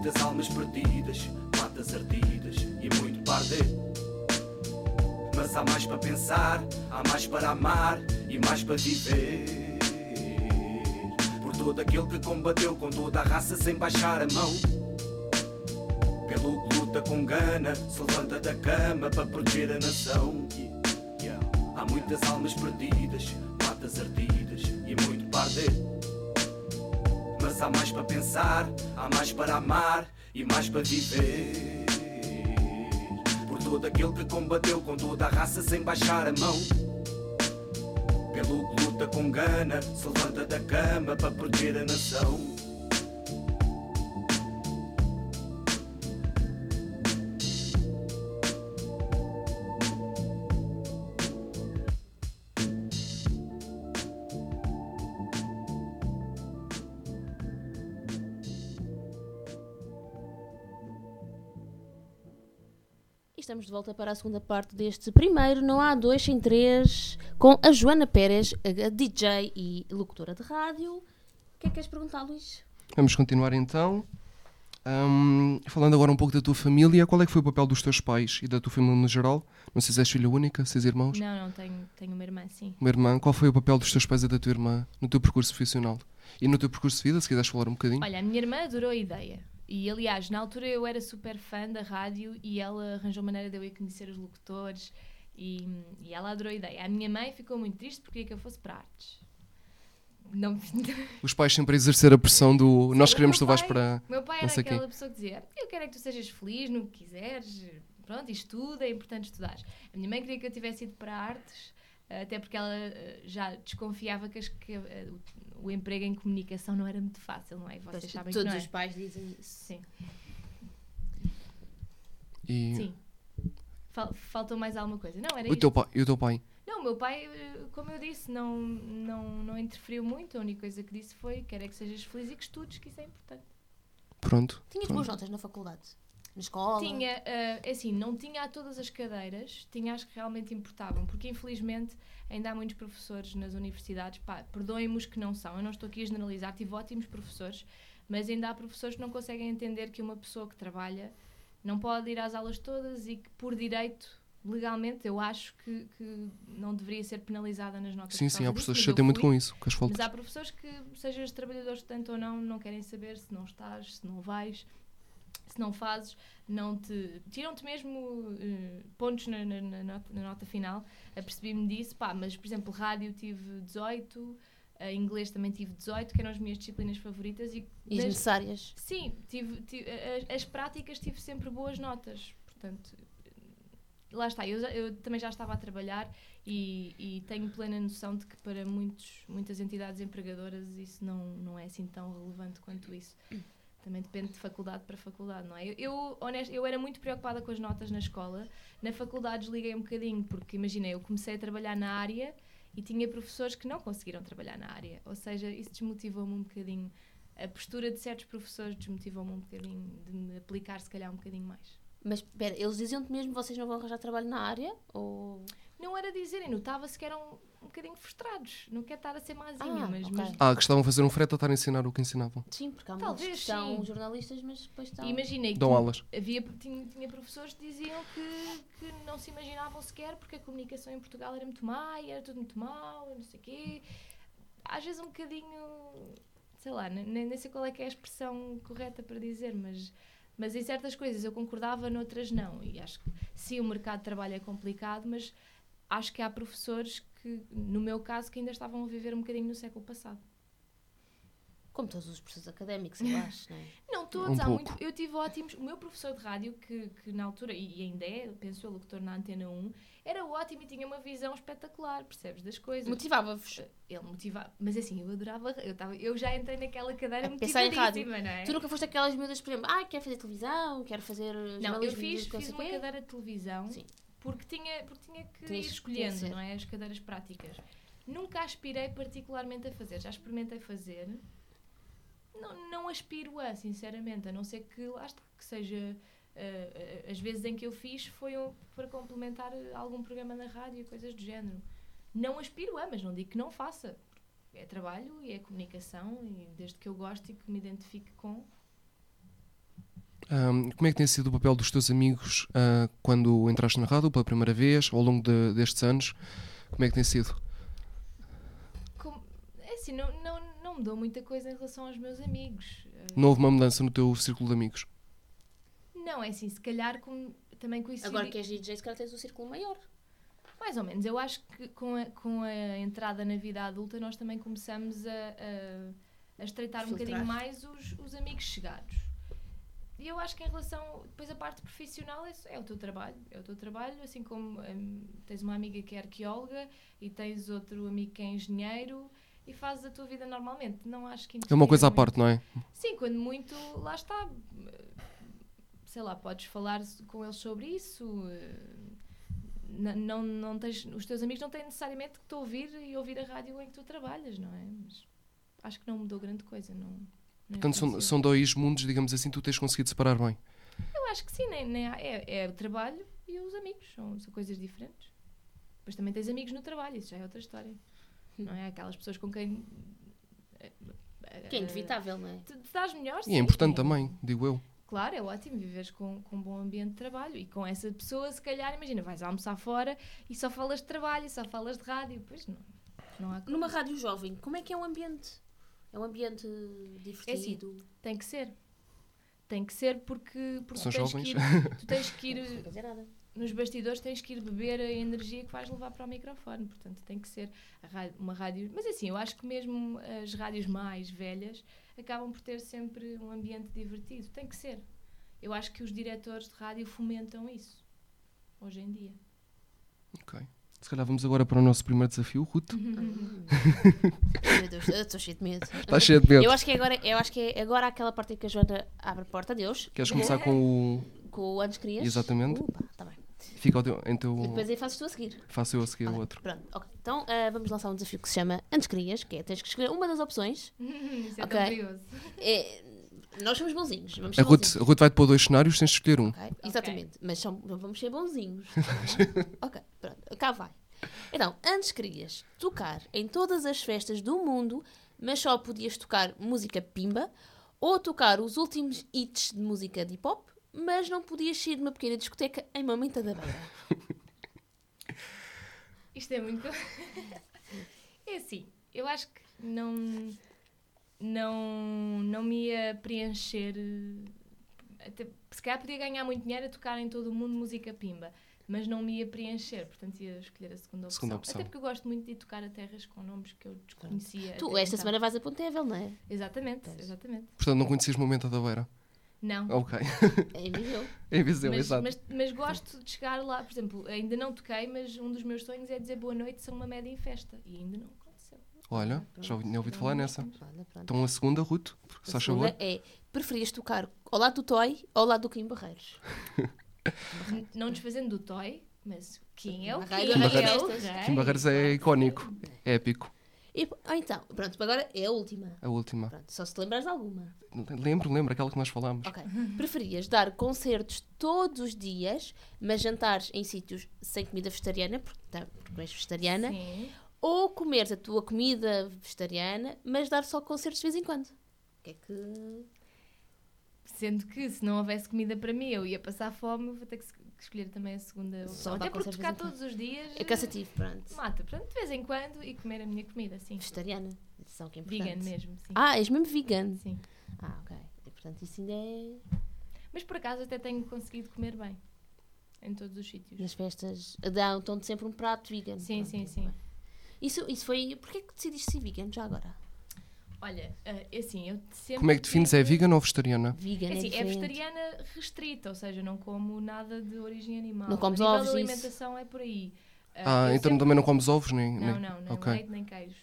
muitas almas perdidas, matas ardidas e muito parder. Mas há mais para pensar, há mais para amar e mais para viver. Por todo aquele que combateu com toda a raça sem baixar a mão. Pelo que luta com gana, se levanta da cama para proteger a nação. Há muitas almas perdidas, matas ardidas e muito parder. Há mais para pensar, há mais para amar e mais para viver. Por todo aquele que combateu com toda a raça sem baixar a mão. Pelo que luta com gana, se levanta da cama para proteger a nação. De volta para a segunda parte deste primeiro Não Há Dois Sem Três com a Joana Pérez, a DJ e locutora de rádio. O que é que queres perguntar, Luís? Vamos continuar então. Hum, falando agora um pouco da tua família, qual é que foi o papel dos teus pais e da tua família no geral? Não sei se és filha única, seis irmãos, Não, não, tenho, tenho uma irmã, sim. uma irmã. Qual foi o papel dos teus pais e da tua irmã no teu percurso profissional? E no teu percurso de vida, se quiseres falar um bocadinho? Olha, a minha irmã adorou a ideia. E aliás, na altura eu era super fã da rádio e ela arranjou maneira de eu ir conhecer os locutores e, e ela adorou a ideia. A minha mãe ficou muito triste porque queria que eu fosse para artes. Não, <laughs> Os pais sempre a exercer a pressão do nós Sim, queremos que tu vais para. meu pai era sei quê. aquela pessoa que dizia: Eu quero é que tu sejas feliz no que quiseres, pronto, estuda, é importante estudar. A minha mãe queria que eu tivesse ido para artes, até porque ela eh, já desconfiava que, as- que, eh, o, emprego em comunicação não era muito fácil, não é? E Vocês sabem que Todos não é. os pais dizem isso. Sim. E Sim. Fal- faltou mais alguma coisa? Não, era o isto. teu pai, e o teu pai? Não, o meu pai, eh, como eu disse, não, não, não interferiu muito. A única coisa que disse foi: quero é que sejas feliz e que estudes, que isso é importante. Pronto. Tinhas pronto. boas notas na faculdade. Na escola? Tinha, é assim, não tinha a todas as cadeiras, tinha as que realmente importavam, porque infelizmente ainda há muitos professores nas universidades, pá, perdoem-me os que não são, eu não estou aqui a generalizar, tive ótimos professores, mas ainda há professores que não conseguem entender que uma pessoa que trabalha não pode ir às aulas todas e que por direito, legalmente, eu acho que, que não deveria ser penalizada nas notas. Sim, sim, há professores mas que eu chateiam muito com isso, com as Mas folgas. há professores que, sejas trabalhador tanto ou não, não querem saber se não estás, se não vais, se não fazes, não te. Tiram-te mesmo eh, pontos na, na- na nota, na nota final. Apercebi-me disso, pá, mas por exemplo, rádio tive 18, eh, inglês também tive 18, que eram as minhas disciplinas favoritas. E, E das- necessárias? Sim, tive, tive- as, as práticas tive sempre boas notas. Portanto, lá está. Eu, eu também já estava a trabalhar e, e tenho plena noção de que para muitos, muitas entidades empregadoras isso não, não é assim tão relevante quanto isso. Também depende de faculdade para faculdade, não é? Eu, eu, honesto, eu era muito preocupada com as notas na escola. Na faculdade desliguei um bocadinho, porque imaginei, eu comecei a trabalhar na área e tinha professores que não conseguiram trabalhar na área. Ou seja, isso desmotivou-me um bocadinho. A postura de certos professores desmotivou-me um bocadinho de me aplicar, se calhar, um bocadinho mais. Mas espera, eles diziam-te mesmo vocês não vão arranjar trabalho na área? Ou... Não era dizerem, notava-se que eram um bocadinho frustrados. Não quero estar a ser mazinha, Ah, mas, ok. mas Ah, que estavam a fazer um frete a estar a ensinar o que ensinavam. Sim, porque há Talvez, muitos que são sim. jornalistas, mas depois estão... imaginei que Dão tinha- aulas. havia tinha, tinha professores que diziam que, que não se imaginavam sequer porque a comunicação em Portugal era muito má e era tudo muito mau, não sei o quê. Às vezes um bocadinho, sei lá, nem, nem sei qual é que é a expressão correta para dizer, mas, mas em certas coisas eu concordava, noutras não. E acho que sim, o mercado de trabalho é complicado, mas acho que há professores que, no meu caso, que ainda estavam a viver um bocadinho no século passado. Como todos os professores académicos, eu acho, não é? <laughs> Não todos, Um há pouco. muito. Eu tive ótimos. O meu professor de rádio, que, que na altura, e ainda é, penso eu, locutor na Antena 1, era ótimo e tinha uma visão espetacular, percebes, das coisas. Motivava-vos. Ele motivava. Mas assim, eu adorava. Eu, tava, eu já entrei naquela cadeira A pensar em rádio. motivadíssima, não é? Tu nunca foste aquelas miúdas, por exemplo, ah, quero fazer televisão, quero fazer Não, eu fiz, fiz uma quê. cadeira de televisão Sim. Porque tinha, porque tinha que Tinhas ir que escolhendo, conhecer. não é? As cadeiras práticas. Nunca aspirei particularmente a fazer, já experimentei fazer. Não, não aspiro a, sinceramente, a não ser que lá está, que seja. eh, as vezes em que eu fiz foi um- para complementar eh, algum programa na rádio e coisas do género. Não aspiro a, mas não digo que não faça. É trabalho e é comunicação, e desde que eu gosto e que me identifique com, Ahm, como é que tem sido o papel dos teus amigos ah, quando entraste na rádio pela primeira vez, ao longo de- destes anos? Como é que tem sido? Como- é assim, não, não, não mudou muita coisa em relação aos meus amigos. Eh, Não houve uma mudança no teu círculo de amigos? Não, é assim, se calhar com, também coincide. Agora que és DJ, se calhar tens um círculo maior. Mais ou menos. Eu acho que com a, com a entrada na vida adulta nós também começamos a, a, a estreitar um Filtrar. bocadinho mais os, os amigos chegados. E eu acho que em relação. Depois a parte profissional é, é o teu trabalho. É o teu trabalho, assim como hum, tens uma amiga que é arqueóloga e tens outro amigo que é engenheiro e fazes a tua vida normalmente. Não acho que É uma coisa à parte, não é? Sim, quando muito, lá está. Sei lá, podes falar com eles sobre isso. eh, Não, não, não tens, os teus amigos não têm necessariamente que te ouvir e ouvir a rádio em que tu trabalhas, não é? Mas acho que não mudou grande coisa. Não Portanto, são, são dois mundos, digamos assim, tu tens conseguido separar bem. Eu acho que sim, nem, nem há- é, é o trabalho e os amigos, são, são coisas diferentes. Depois também tens amigos no trabalho, isso já é outra história. Não é? Aquelas pessoas com quem. eh, Que é inevitável, não é? Te, te dás melhor, E é sim. importante também, digo eu. Claro, é ótimo viveres com, com um bom ambiente de trabalho e com essa pessoa, se calhar, imagina, vais almoçar fora e só falas de trabalho, só falas de rádio, pois não, não há como. Numa rádio jovem, como é que é o ambiente? É um ambiente divertido? Tem que ser. Tem que ser porque, porque São tu, tens jovens. que ir, <laughs> tu tens que Não ir nos bastidores tens que ir beber a energia que vais levar para o microfone. Portanto, tem que ser a rádio- uma rádio. Mas assim, eu acho que mesmo as rádios mais velhas acabam por ter sempre um ambiente divertido. Tem que ser. Eu acho que os diretores de rádio fomentam isso hoje em dia. Ok. Se calhar vamos agora para o nosso primeiro desafio, Ruth. Meu Deus, eu estou cheio de medo. Estás cheio de medo. Eu acho que é agora, eu acho que é agora aquela parte em que a Joana abre a porta. Deus. Queres começar com o. Com o antes querias? Exatamente. Opa, tá bem. Fica ao teu, em teu. E depois aí fazes tu a seguir. Faço eu a seguir o Ok, outro. Pronto, ok. Então ah, vamos lançar um desafio que se chama Antes Querias, que é tens que escolher uma das opções. <laughs> Isso é Ok. tão curioso. É, Nós somos bonzinhos. Vamos ser A Ruth, bonzinhos. a Ruth vai-te pôr dois cenários, tens de escolher um. Ok, Exatamente. Mas são, vamos ser bonzinhos. <laughs> ok, pronto. Cá vai. Então, antes querias tocar em todas as festas do mundo, mas só podias tocar música pimba, ou tocar os últimos hits de música de hip hop, mas não podias sair de uma pequena discoteca em Mamenta da Beira. Isto é muito. <laughs> é assim, eu acho que não. Não, não me ia preencher. eh, Até, se calhar podia ganhar muito dinheiro a tocar em todo o mundo música pimba, mas não me ia preencher, portanto ia escolher a segunda opção. Segunda opção. Até porque eu gosto muito de ir tocar a terras com nomes que eu desconhecia. Tu, esta então. semana vais a Pontevel, não é? Exatamente, exatamente. Portanto, não conhecias o momento da beira. Não. Ok. É em Viseu. <laughs> Em Viseu, mas, exato. mas, mas gosto de chegar lá, por exemplo, ainda não toquei, mas um dos meus sonhos é dizer boa noite são uma média em festa. E ainda não Olha, já ouvi- tinha ouvido falar nessa. Olha, pronto. Então a segunda, Ruth, A faz segunda favor. é, preferias tocar ao lado do Toy ou ao lado do Kim Barreiros? <laughs> Não desfazendo do Toy, mas quem é o Kim? É o festas. rei. Kim Barreiros é icónico, é épico. E, ah, então, pronto, agora é a última. A última. Pronto, só se te lembrares de alguma. Lembro, lembro, aquela que nós falámos. Ok. Preferias dar concertos todos os dias, mas jantares em sítios sem comida vegetariana, porque, tá, porque és vegetariana, Sim. Ou comeres a tua comida vegetariana, mas dar só concertos de vez em quando? O que é que. Sendo que se não houvesse comida para mim, eu ia passar fome, vou ter que es- que escolher também a segunda Só opção. Até porque tocar todos os dias É cansativo, pronto. mata. Portanto, de vez em quando e comer a minha comida, sim. Vegetariana. Atenção que é importante. Vegan mesmo, sim. Ah, és mesmo vegan. Sim. Ah, ok. E, portanto, isso ainda é. Mas por acaso até tenho conseguido comer bem. Em todos os sítios. Nas festas dão, dão sempre um prato vegan. Sim, Pronto, sim, sim. bem. Isso, isso foi. Porquê que decidiste ser vegan já agora? Olha, é assim, eu sempre. Como é que defines? É vegan ou vegetariana? Vegan É, é, assim, é diferente. vegetariana restrita, ou seja, não como nada de origem animal. Não comes a nível ovos, isso? alimentação é por aí. Ah, eu então sempre- também não comes ovos nem. Não, nem... não, nem Ok. leite, nem queijos.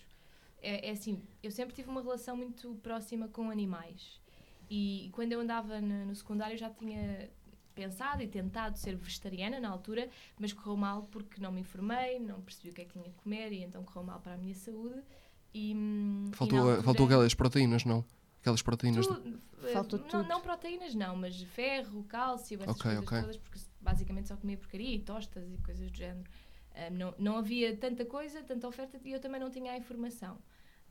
É, é assim, eu sempre tive uma relação muito próxima com animais. E quando eu andava no, no secundário já tinha pensado e tentado ser vegetariana na altura, mas correu mal porque não me informei, não percebi o que é que tinha que comer e então correu mal para a minha saúde. E, hum, e Faltou, altura- faltou aquelas proteínas, não? Aquelas proteínas. de- tudo, eh, Faltou não, tudo. não proteínas, não, mas ferro, cálcio, essas Ok, coisas ok. todas, porque basicamente só comia porcaria e tostas e coisas do género. Ahm, não, não havia tanta coisa, tanta oferta e eu também não tinha a informação.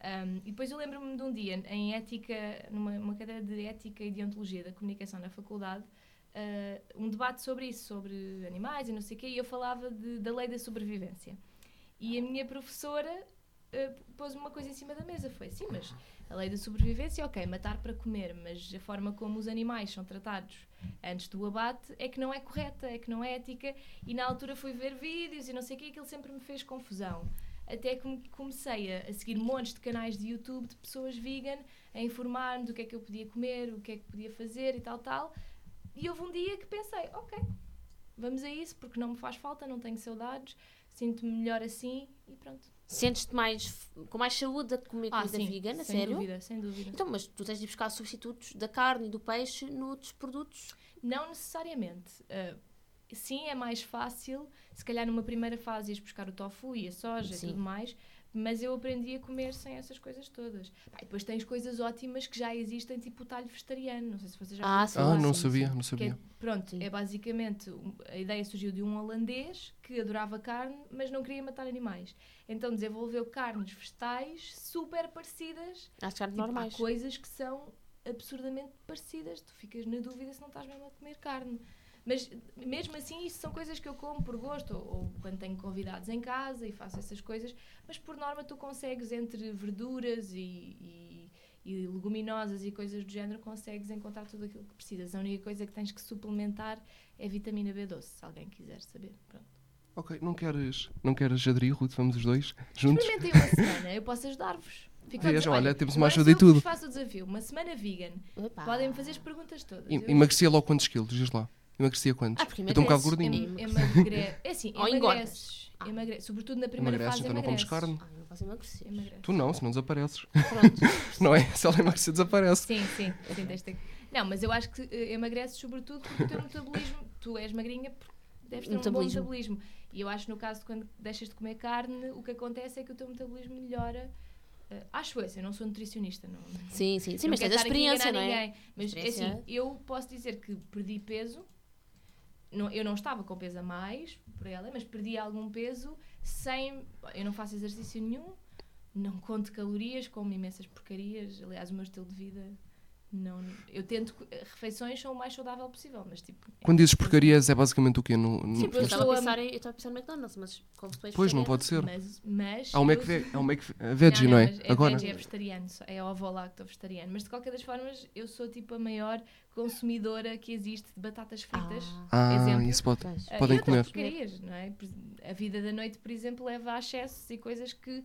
Ahm, e depois eu lembro-me de um dia, em ética, numa uma cadeira de ética e deontologia da comunicação na faculdade, ah, um debate sobre isso, sobre animais e não sei o quê, e eu falava de- da lei da sobrevivência. E a minha professora ah, pôs uma coisa em cima da mesa, foi assim, mas a lei da sobrevivência, ok, matar para comer, mas a forma como os animais são tratados antes do abate é que não é correta, é que não é ética. E na altura fui ver vídeos e não sei o que, aquilo sempre me fez confusão. Até que me- comecei a, a seguir montes de canais de YouTube de pessoas vegan a informar-me do que é que eu podia comer, o que é que podia fazer e tal, tal. E houve um dia que pensei, ok, vamos a isso, porque não me faz falta, não tenho saudades, sinto-me melhor assim e pronto. Sentes-te mais, com mais saúde a comer Ah, comida sim, vegan, a sem sério? dúvida, sem dúvida. Então, mas tu tens de buscar substitutos da carne e do peixe noutros produtos. Não necessariamente. Uh, sim, é mais fácil. Se calhar numa primeira fase ias buscar o tofu e a soja Sim. e tudo mais, mas eu aprendi a comer sem essas coisas todas. Pá, e depois tens coisas ótimas que já existem, tipo o talho vegetariano. Não sei se vocês já Ah, sim. Ah, não sim, sabia, sim. não Que é, sabia. pronto, Sim. é basicamente a ideia surgiu de um holandês que adorava carne, mas não queria matar animais. Então desenvolveu carnes vegetais super parecidas Às carnes Tipo, normais. Há coisas que são absurdamente parecidas. Tu ficas na dúvida se não estás mesmo a comer carne. Mas mesmo assim, isso são coisas que eu como por gosto, ou, ou quando tenho convidados em casa e faço essas coisas. Mas por norma, tu consegues entre verduras e, e- e leguminosas e coisas do género, consegues encontrar tudo aquilo que precisas. A única coisa que tens que suplementar é vitamina B12, se alguém quiser saber. Pronto. Ok, não queres, não queres aderir, Ruth? Vamos os dois juntos? Experimentem uma semana, eu posso ajudar-vos. Dizer, olha, temos uma ajuda sou e eu tudo. faço o desafio, uma semana vegan. Podem-me fazer as perguntas todas. Eu- Emagrecia logo quantos quilos? Diz lá. Emagrecia quantos? Ah, porque eu estou um bocado emagreces. gordinho. Em- Em- emagre... É assim, <laughs> Ou emagreces. engordas. Emagre... Sobretudo na primeira Emagreces, fase então não comes emagreces. carne. Ah, eu não posso emagrecer. Emagreces. Tu não, se não desapareces. Pronto. <laughs> Não é? Se ela emagrecer, desaparece. Sim, sim, sim tens de ter- Não, mas eu acho que eh, emagreces sobretudo porque o teu metabolismo, tu és magrinha porque deves ter um bom Metabolismo. metabolismo. E eu acho que no caso de quando deixas de comer carne, o que acontece é que o teu metabolismo melhora Uh, acho eu, assim, eu não sou nutricionista. Não, Sim, sim, sim não mas tens a experiência, não é? ninguém. Mas é Experiência. assim, eu posso dizer que perdi peso. Não, eu não estava com peso a mais por ela, mas perdi algum peso sem. Eu não faço exercício nenhum, não conto calorias, como imensas porcarias. Aliás, o meu estilo de vida. Não, eu tento. Refeições são o mais saudável possível, mas tipo. Quando dizes porcarias, é basicamente o quê? No, no- Sim, Eu estava a pensar em, eu estava a pensar no McDonald's, mas como tu és Pois, não pode ser. Mas, mas Há um Mac, eu- há um Mac eh, veggie, não, é? mas Agora. veggie, é vegetariano, é ovo-lacto vegetariano. Mas de qualquer das formas, eu sou tipo a maior consumidora que existe de batatas fritas. Ah, Ah, exemplo. isso pode. Ah, podem e comer. porcarias, não é? A vida da noite, por exemplo, leva a excessos e coisas que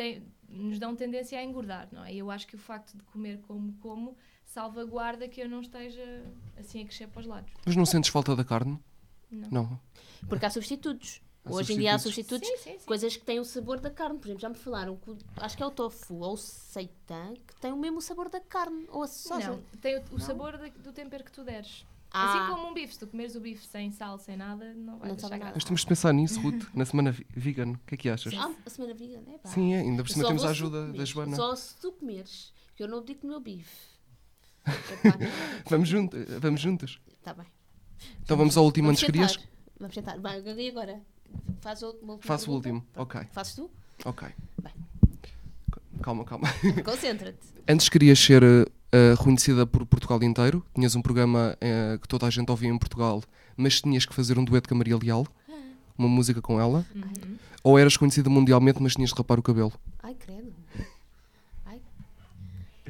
têm- nos dão tendência a engordar, não é? E eu acho que o facto de comer como como salvaguarda que eu não esteja assim a crescer para os lados. Mas não sentes falta da carne? Não. Não. Porque há substitutos. Há Hoje em dia há substitutos. substitutos, Sim, sim, sim. coisas que têm o sabor da carne. Por exemplo, já me falaram que acho que é o tofu ou o seitan que tem o mesmo sabor da carne ou a soja. Não, tem o, o sabor da- do tempero que tu deres. Ah. Assim como um bife, se tu comeres o bife sem sal, sem nada, não vai Não deixar graça. Mas temos de pensar nisso, Ruth, na semana vegan. O que é que achas? Ah, a semana vegan, é pá. Sim, é, ainda por cima só temos a ajuda da. Joana. Só se tu comeres, que eu não digo o meu bife. Epá, Vamos, junto, vamos juntas. Tá bem. Então vamos ao último antes querias? Vamos tentar. Vai, e agora? Faz o último. Faço o último, ok. Fazes tu? Ok. Bem. Calma, calma. Concentra-te. Antes querias ser eh, reconhecida por Portugal inteiro. Tinhas um programa eh, que toda a gente ouvia em Portugal, mas tinhas que fazer um dueto com a Maria Leal, uma música com ela. Uhum. Ou eras conhecida mundialmente, mas tinhas de rapar o cabelo. Ai, credo. Ai.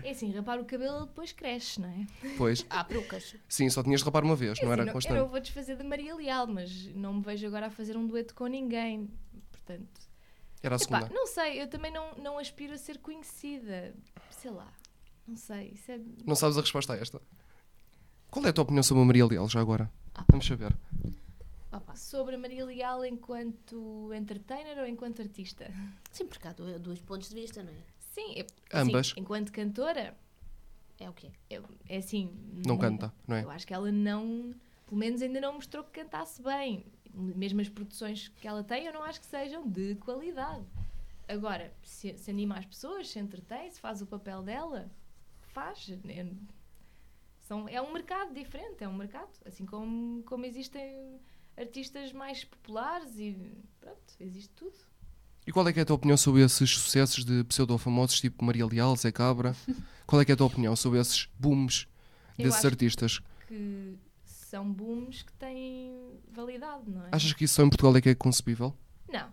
É assim, rapar o cabelo depois cresce, não é? Pois, Há perucas. sim, só tinhas de rapar uma vez, não Assim, era não- eu constante. não vou desfazer de Maria Leal, mas não me vejo agora a fazer um dueto com ninguém. Portanto, Era a epá, segunda. não sei, eu também não, não aspiro a ser conhecida. Sei lá, não sei. Isso é... Não sabes a resposta a esta? Qual é a tua opinião sobre a Maria Leal, já agora? Ah. Vamos saber. Opa. Sobre a Maria Leal enquanto entertainer ou enquanto artista? Sim, porque há do- dois pontos de vista, não é? Sim, é- Ambas. assim, enquanto cantora, É o quê? eu- é assim. Não canta, não é? Eu acho que ela não, pelo menos ainda não mostrou que cantasse bem. Mesmo as produções que ela tem, eu não acho que sejam de qualidade. Agora, se, se anima as pessoas, se entretém, se faz o papel dela, faz. É, são, é um mercado diferente, é um mercado. Assim como, como existem artistas mais populares e pronto, existe tudo. E qual é que é a tua opinião sobre esses sucessos de pseudo-famosos tipo Maria Leal, Zé Cabra? <laughs> Qual é que é a tua opinião sobre esses booms Eu desses acho artistas? Que são booms que têm validade, não é? Achas que isso só em Portugal é que é concebível? Não.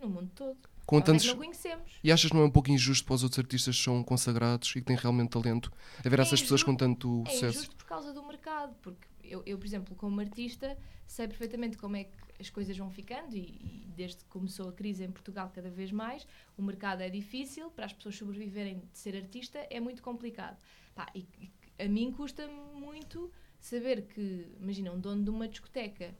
No mundo todo. Com é que tantos... não conhecemos. E achas que não é um pouco injusto para os outros artistas que são consagrados e que têm realmente talento haver É essas pessoas com injusto- tanto É sucesso? injusto por causa do mercado, porque eu, eu, por exemplo, como artista, sei perfeitamente como é que as coisas vão ficando e, e desde que começou a crise em Portugal cada vez mais, o mercado é difícil, para as pessoas sobreviverem de ser artista é muito complicado. Pá, e, e a mim custa muito saber que, imagina, um dono de uma discoteca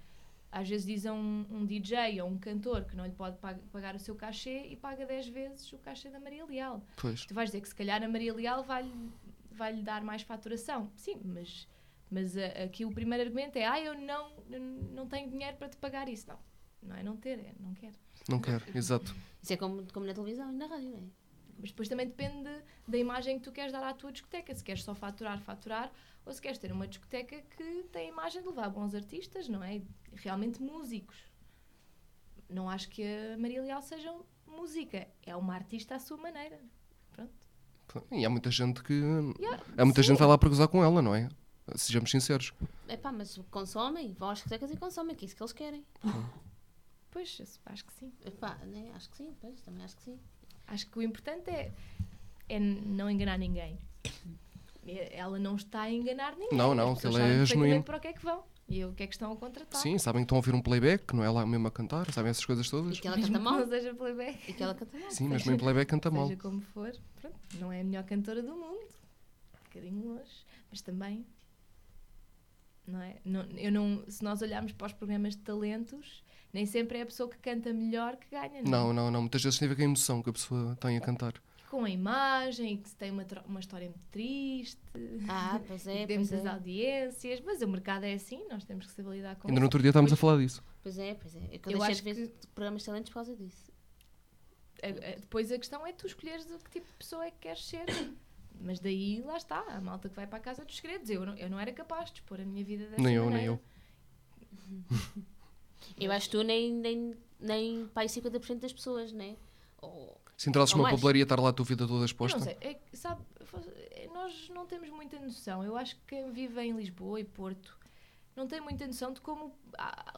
às vezes diz a um, um DJ ou um cantor que não lhe pode pag- pagar o seu cachê e paga 10 vezes o cachê da Maria Leal. Pois. Tu vais dizer que se calhar a Maria Leal vai-lhe vai -lhe dar mais faturação. Sim, mas, mas a- aqui o primeiro argumento é ah, eu não, eu não tenho dinheiro para te pagar isso. Não, não é não ter, é não quero. Não quero, exato. Isso é como, como na televisão e na rádio, não é? Mas depois também depende da imagem que tu queres dar à tua discoteca. Se queres só faturar, faturar, ou se queres ter uma discoteca que tem a imagem de levar bons artistas, não é? Realmente músicos. Não acho que a Maria Leal seja música. É uma artista à sua maneira. Pronto. E há muita gente que. Yeah, Há muita sim. gente que vai lá para gozar com ela, não é? Sejamos sinceros. É pá, mas consomem, vão às discotecas e consomem, que é isso que eles querem. Pois, acho que sim. Epá, né? Acho que sim, pois, também acho que sim. Acho que o importante é, é não enganar ninguém. É- Ela não está a enganar ninguém. Não, não, pessoas aquilo é genuíno. para o que é que vão e o que é que estão a contratar. Sim, sabem que estão a ouvir um playback, que não é lá mesmo a cantar, sabem essas coisas E todas. que ela Mesmo canta que mal. não seja playback, E que ela canta mal. Sim, mas mesmo em playback canta mal. seja como for, pronto, não é a melhor cantora do mundo. Um bocadinho longe, mas também. Não é? Não, eu não, se nós olharmos para os programas de talentos, nem sempre é a pessoa que canta melhor que ganha. é? Não, não, não. Muitas vezes tem a ver com a emoção que a pessoa tem a cantar. Com a imagem, que se tem uma, uma história muito triste. Ah, pois é, <laughs> temos pois as é. audiências, mas o mercado é assim, nós temos que saber lidar com Ainda no outro dia estávamos a Pois, falar disso. Pois é, pois é. Eu, Eu acho ver programas de talentos por causa disso. a- a- depois a questão é tu escolheres o que tipo de pessoa é que queres ser. Mas daí, lá está, a malta que vai para a casa dos segredos. Eu não, eu não era capaz de expor a minha vida dessa Nem eu, maneira. nem eu. Eu acho que tu nem, nem, nem pai 50% das pessoas, né? Ou, Se entrasses numa papelaria estar lá a tua vida toda Eu exposta. não sei, é, sabe, é, nós não temos muita noção. Eu acho que quem vive em Lisboa e Porto não tem muita noção de como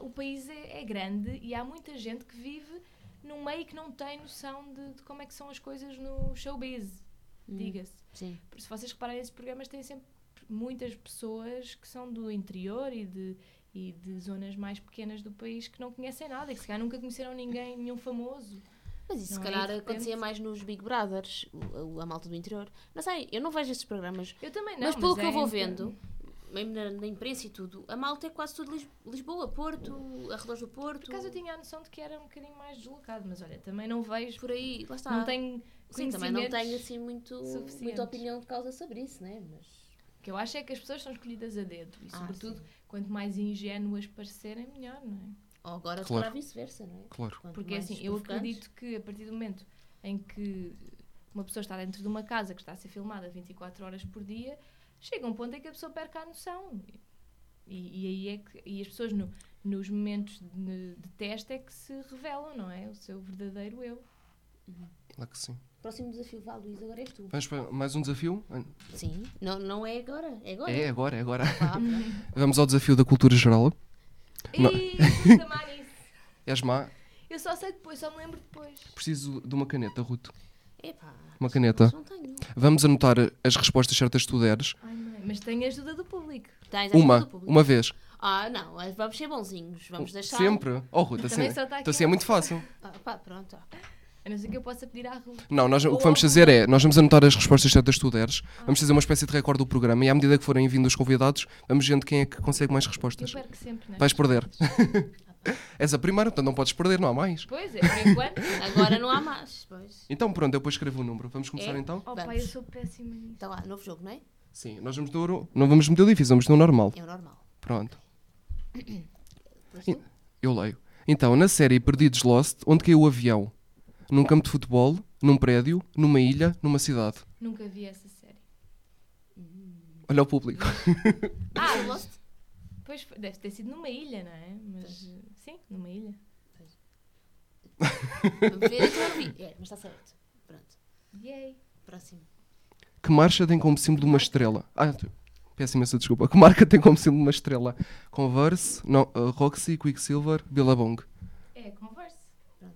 o país é, é grande e há muita gente que vive num meio que não tem noção de, de como é que são as coisas no showbiz, diga-se. sim. Por- Se vocês repararem, esses programas têm sempre muitas pessoas que são do interior e de, e de zonas mais pequenas do país que não conhecem nada e que se calhar nunca conheceram ninguém, nenhum famoso. Mas isso se é? calhar repente- acontecia mais nos Big Brothers, o- a, malta do interior. Não sei, eu não vejo esses programas. Eu também não. mas pelo que é eu vou vendo, mesmo na, na imprensa e tudo, a malta é quase tudo Lis- Lisboa, Porto, arredores do Porto. Por acaso eu tinha a noção de que era um bocadinho mais deslocado, mas olha, também não vejo, Por aí, lá está. não tenho Sim, também não tenho assim muito, muita opinião de causa sobre isso, né? Mas. O que eu acho é que as pessoas são escolhidas a dedo e, Ah, sobretudo, sim. quanto mais ingênuas parecerem, melhor, não é? Ou agora Claro. será vice-versa, não é? Claro. Quanto Porque assim, eu acredito que a partir do momento em que uma pessoa está dentro de uma casa que está a ser filmada 24 horas por dia, chega um ponto em que a pessoa perca a noção. E, e aí é que e as pessoas no- nos momentos de, de teste é que se revelam, não é? O seu verdadeiro eu. Claro que sim. Próximo desafio, Val, Luís, agora és tu. Vamos para mais um desafio? Sim, não, não é agora, é agora. É agora, é agora. Pronto. <laughs> Vamos ao desafio da cultura geral. Não. E. <laughs> És má? Eu só sei depois, só me lembro depois. Preciso de uma caneta, Ruth. Epá, Uma caneta. não tenho. Vamos anotar as respostas certas que tu deres. Ai, mãe, mas tenho a ajuda do público. Tens ajuda Uma, do público? uma vez. Ah, não, vamos ser bonzinhos. Vamos deixar. Sempre. Oh, Ruth, assim, Também só está aqui então assim é muito fácil. Ah, pá, pronto. A não ser que eu possa pedir à Ruth. Não, nós, o que vamos fazer é, nós vamos anotar as respostas certas que tu deres, vamos fazer uma espécie de recorde do programa e à medida que forem vindo os convidados, vamos vendo quem é que consegue mais Eu respostas. perco sempre, não é? Vais perder. <laughs> <laughs> És a primeira, portanto não podes perder, não há mais. Pois é, por enquanto. Agora não há mais. Pois. Então pronto, eu depois escrevo o número. Vamos começar É? então? Oh, pai, eu sou péssima nisso. Então lá, novo jogo, não é? Sim, nós vamos no, não vamos meter o difícil, vamos no normal. É o normal. Pronto, <coughs> tu? eu leio. Então, na série Perdidos Lost, onde caiu o avião? Num campo de futebol, num prédio, numa ilha, numa cidade. Nunca vi essa série. Olha o público. <laughs> Ah, <laughs> Lost? Pois foi- deve ter sido numa ilha, não é? Mas sim, numa ilha. Vamos ver então. É, mas está certo. Pronto. Yay. Próximo. Que marcha tem como símbolo uma estrela? Ah, tu- peço imensa desculpa. Que marca tem como símbolo uma estrela? Converse, no, uh, Roxy, Quicksilver, Billabong.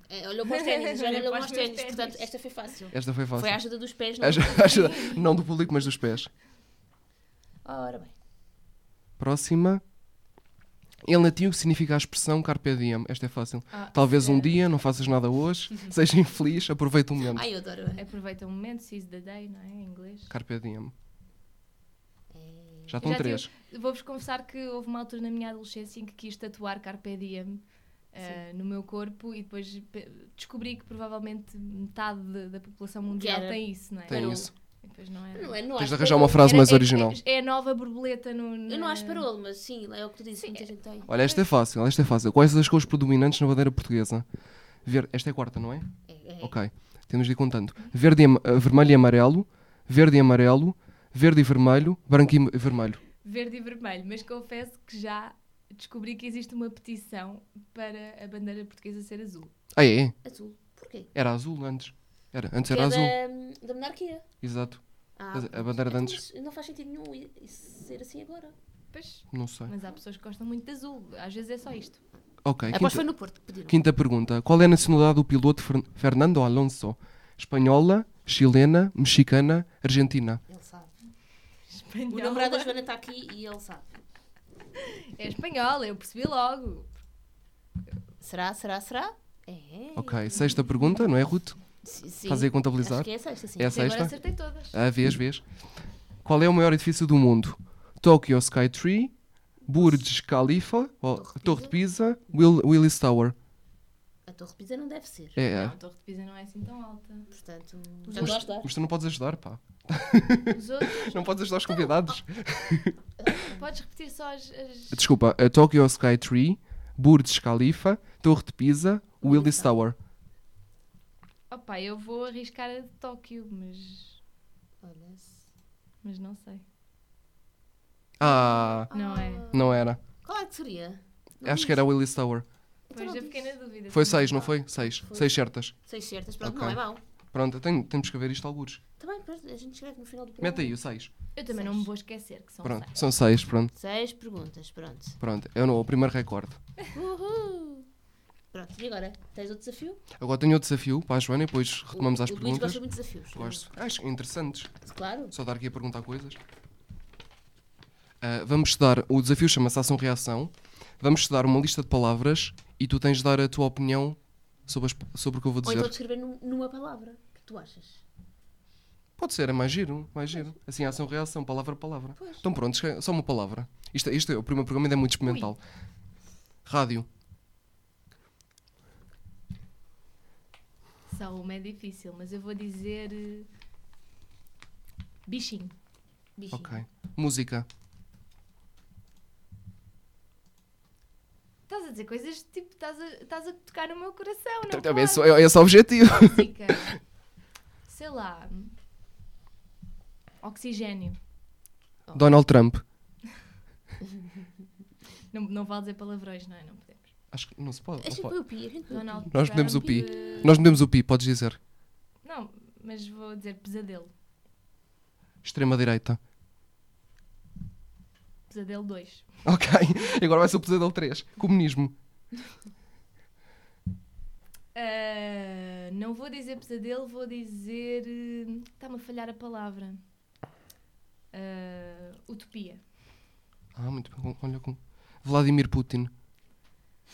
É. É, olhou para os ténis, já Olha olhou para os ténis. Portanto, esta foi fácil. Esta foi fácil. Foi a ajuda dos pés, não Ajuda- <laughs> ajuda- não do público, mas dos pés. Ora bem. Próxima. Em latim, o que significa a expressão carpe diem? Esta é fácil. Ah, Talvez um é. dia, não faças nada hoje, <laughs> seja infeliz, aproveita o momento. Ai, eu adoro. Aproveita o momento, seize the day, não é? Em inglês. Carpe diem. É, Já estão Já três. Vou-vos confessar que houve uma altura na minha adolescência em que quis tatuar Carpe Diem eh, no meu corpo e depois descobri que provavelmente metade de- da população mundial tem isso, não é? Tem isso. E depois não era. Não é, não Tens de arranjar uma frase Era- mais é- original. É, é a nova borboleta no. Eu não acho parolo, mas sim, é o que tu disse. Sim, muita é- gente tem. Olha, esta é fácil, esta é fácil. Quais as cores predominantes na bandeira portuguesa? Ver... Esta é a quarta, não é? É, é. Ok. Temos de ir contando. Verde e eh, vermelho e amarelo, verde e amarelo, verde e vermelho, branco e vermelho. Verde e vermelho, mas confesso que já descobri que existe uma petição para a bandeira portuguesa ser azul. Ah, é? Azul. Porquê? Era azul antes. Era. Antes Porque era azul. é da, da monarquia. Exato. Ah, a pronto. bandeira de antes- Não faz sentido nenhum isso ser assim agora. Pois, Não sei. mas há pessoas que gostam muito de azul. Às vezes é só isto. Ok. Após foi Quinta, no Porto que pediram. quinta pergunta. Qual é a nacionalidade do piloto Fer- Fernando Alonso? Espanhola, chilena, mexicana, argentina. Ele sabe. O Espanhola. namorado da Joana está aqui e ele sabe. É espanhola, eu percebi logo. Será, será, será? É. Ok. Sexta pergunta, não é, Ruth? Sim, sim. Estás aí a contabilizar? Acho que é a sexta, sim. É a Até agora sexta? acertei todas. Ah, vês, vês. Qual é o maior edifício do mundo? Tokyo Skytree, Burj Khalifa, ou Torre de Torre de Pisa, Will, Willis Tower. A Torre de Pisa não deve ser. É, Não, é. a Torre de Pisa não é assim tão alta. Portanto, Mas, a ajudar. mas tu não podes ajudar, pá. Os outros, Não podes ajudar os convidados. <laughs> podes repetir só as. as- Desculpa, a Tokyo Skytree, Burj Khalifa, Torre de Pisa, Willis Tower. Opa, eu vou arriscar a de Tóquio, mas, Olha. se- mas não sei. Ah, Não é? não era. Qual é que seria? Não Acho que era Willis Tower. Pois não eu fiquei na dúvida. Foi também. seis, não foi? Seis. Foi. Seis certas. Seis certas, pronto, Ok. não é mau. Pronto, tenho, temos que ver isto alguns. Também, depois a gente escreve no final do programa. Mete aí o seis. Eu também não me vou esquecer que são Pronto, seis. são seis, pronto. Seis perguntas, pronto. Pronto, é o primeiro recorde. Uhul. Pronto, e agora? Tens outro desafio? Agora tenho outro desafio para a Joana e depois retomamos o, às o Luís perguntas. gosta muito de desafios. Gosto. Acho interessantes. Claro. Só dar aqui a perguntar coisas. Ah, vamos estudar. O desafio chama-se Ação-Reação. Vamos estudar uma lista de palavras e tu tens de dar a tua opinião sobre, as- sobre o que eu vou Ou dizer. então descrever num- numa palavra. O que tu achas? Pode ser, é mais giro, mais giro. Assim, ação-reação, palavra a palavra. Pois. Então pronto, escreve- só uma palavra. Isto, isto é, o primeiro programa ainda é muito experimental. Rádio. Só uma é difícil, mas eu vou dizer. eh, Bichinho. Bichinho. Ok. Música. Estás a dizer coisas tipo, estás a, estás a tocar no meu coração, não Também é pode. só- é esse o objetivo. Música. <laughs> Sei lá. Oxigênio. Donald Trump. <laughs> Não, não vale dizer palavrões, não é? Não podemos. Acho que não se pode. Não pode. o pi, Donald. Nós podemos o pi. Nós metemos o pi, podes dizer. Não, mas vou dizer pesadelo. Extrema-direita. Pesadelo 2. Ok. E agora vai ser o pesadelo 3. Comunismo. Ah, não vou dizer pesadelo, vou dizer. eh, Está-me a falhar a palavra. Ah, utopia. Ah, muito bem. Olha com. Vladimir Putin.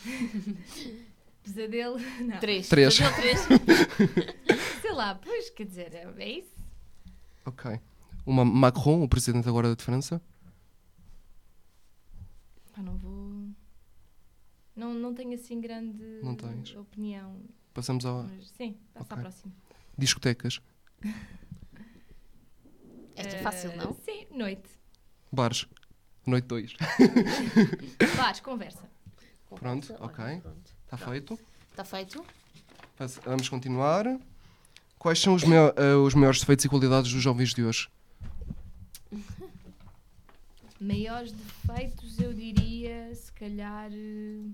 <laughs> Pesadelo. Não. Três. Três. Fazer o três. <laughs> Sei lá, pois, quer dizer, é, é isso. Ok. Uma Macron, o presidente agora de França. Pá, não vou. Não, não tenho assim grande Não tens? opinião. Passamos a Mas sim, passa Ok. à próxima. discotecas. <laughs> Esta é fácil, não? Sim, noite. Bares. Noite 2. <laughs> Bares, conversa. Pronto, ok. Está feito. Está feito? Vamos continuar. Quais são os, maior- eh, os maiores defeitos e qualidades dos jovens de hoje? Maiores defeitos, eu diria, se calhar, eh,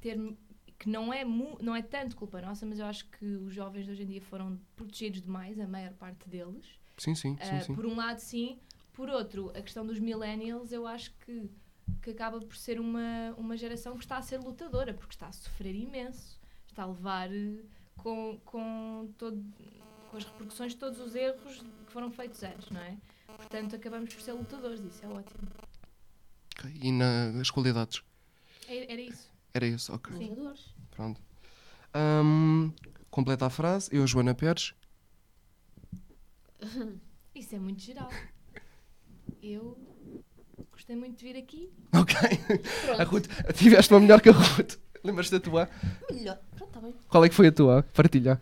ter. Que não é, não é tanto culpa nossa, mas eu acho que os jovens de hoje em dia foram protegidos demais, a maior parte deles. Sim, sim, sim, Ah, sim. Por um lado, sim. Por outro, a questão dos millennials, eu acho que, que acaba por ser uma, uma geração que está a ser lutadora, porque está a sofrer imenso, está a levar eh, com, com, todo, com as repercussões de todos os erros que foram feitos antes, não é? Portanto, acabamos por ser lutadores, isso é ótimo. Ok, E nas qualidades? É- Era isso. Era isso, ok. Sim. Pronto. Ahm, completa a frase. Eu, Joana Pérez. <laughs> Isso é muito geral. Eu gostei muito de vir aqui. Ok. A Pronto. Ruth, tiveste uma melhor que a Ruth. <laughs> Lembras-te da tua? Melhor. Pronto, está bem. Qual é que foi a tua? Partilha.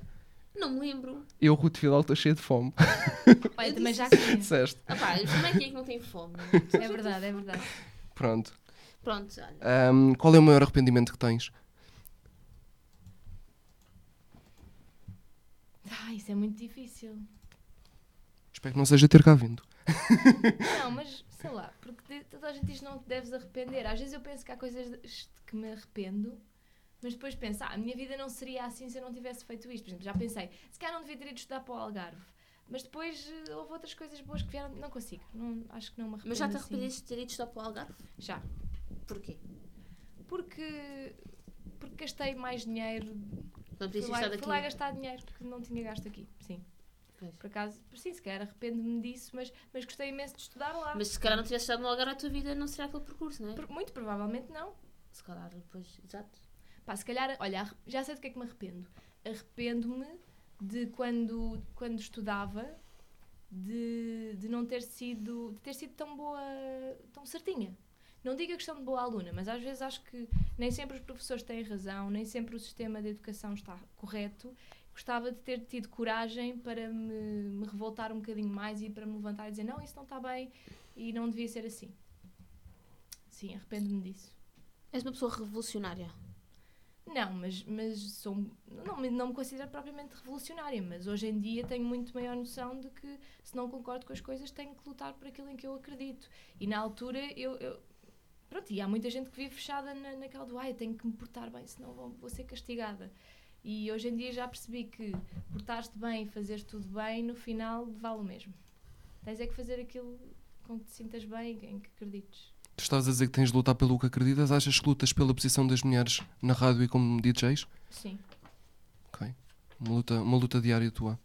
Não me lembro. Eu, Ruth Fidal, estou cheia de fome. <laughs> Olha, também disse já conheço. Disseste. Ah pá, como é que é que não tem fome? <laughs> É verdade, é verdade. Pronto. Pronto, olha. Ahm, qual é o maior arrependimento que tens? Ah, isso é muito difícil. Espero que não seja ter cá vindo. Não, mas sei lá, porque toda a gente diz que não te deves arrepender. Às vezes eu penso que há coisas que me arrependo, mas depois penso, ah, a minha vida não seria assim se eu não tivesse feito isto. Por exemplo, já pensei, se calhar não devia ter ido estudar para o Algarve. Mas depois eh, houve outras coisas boas que vieram. Não consigo. Não, acho que não me arrependo. Mas já te assim. arrependeste de ter ido só para o Algarve? Já. Porquê? Porque, porque gastei mais dinheiro. Não Fui lá, fui lá gastar dinheiro que não tinha gasto aqui. Sim. Pois. Por acaso, sim, se calhar arrependo-me disso, mas, mas gostei imenso de estudar lá. Mas se calhar não tivesse estado no Algarve, a tua vida não seria aquele percurso, não é? Por- muito provavelmente não. Se calhar depois, exato. Pá, se calhar, olha, já sei do que é que me arrependo. Arrependo-me de quando, quando estudava de, de não ter sido de ter sido tão boa, tão certinha. Não digo a questão de boa aluna, mas às vezes acho que nem sempre os professores têm razão, nem sempre o sistema de educação está correto. Gostava de ter tido coragem para me, me revoltar um bocadinho mais e para me levantar e dizer não, isso não está bem e não devia ser assim. Sim, arrependo-me disso. És uma pessoa revolucionária. Não, mas, mas sou, não, não me considero propriamente revolucionária, mas hoje em dia tenho muito maior noção de que se não concordo com as coisas tenho que lutar por aquilo em que eu acredito. E na altura eu. eu- pronto, e há muita gente que vive fechada na, naquela do ai, eu tenho que me portar bem, senão vou, vou ser castigada. E hoje em dia já percebi que portar-te bem e fazeres tudo bem, no final vale o mesmo. Tens é que fazer aquilo com que te sintas bem em que acredites. Tu estás a dizer que tens de lutar pelo que acreditas? Achas que lutas pela posição das mulheres na rádio e como DJs? Sim. Ok. Uma luta, uma luta diária tua.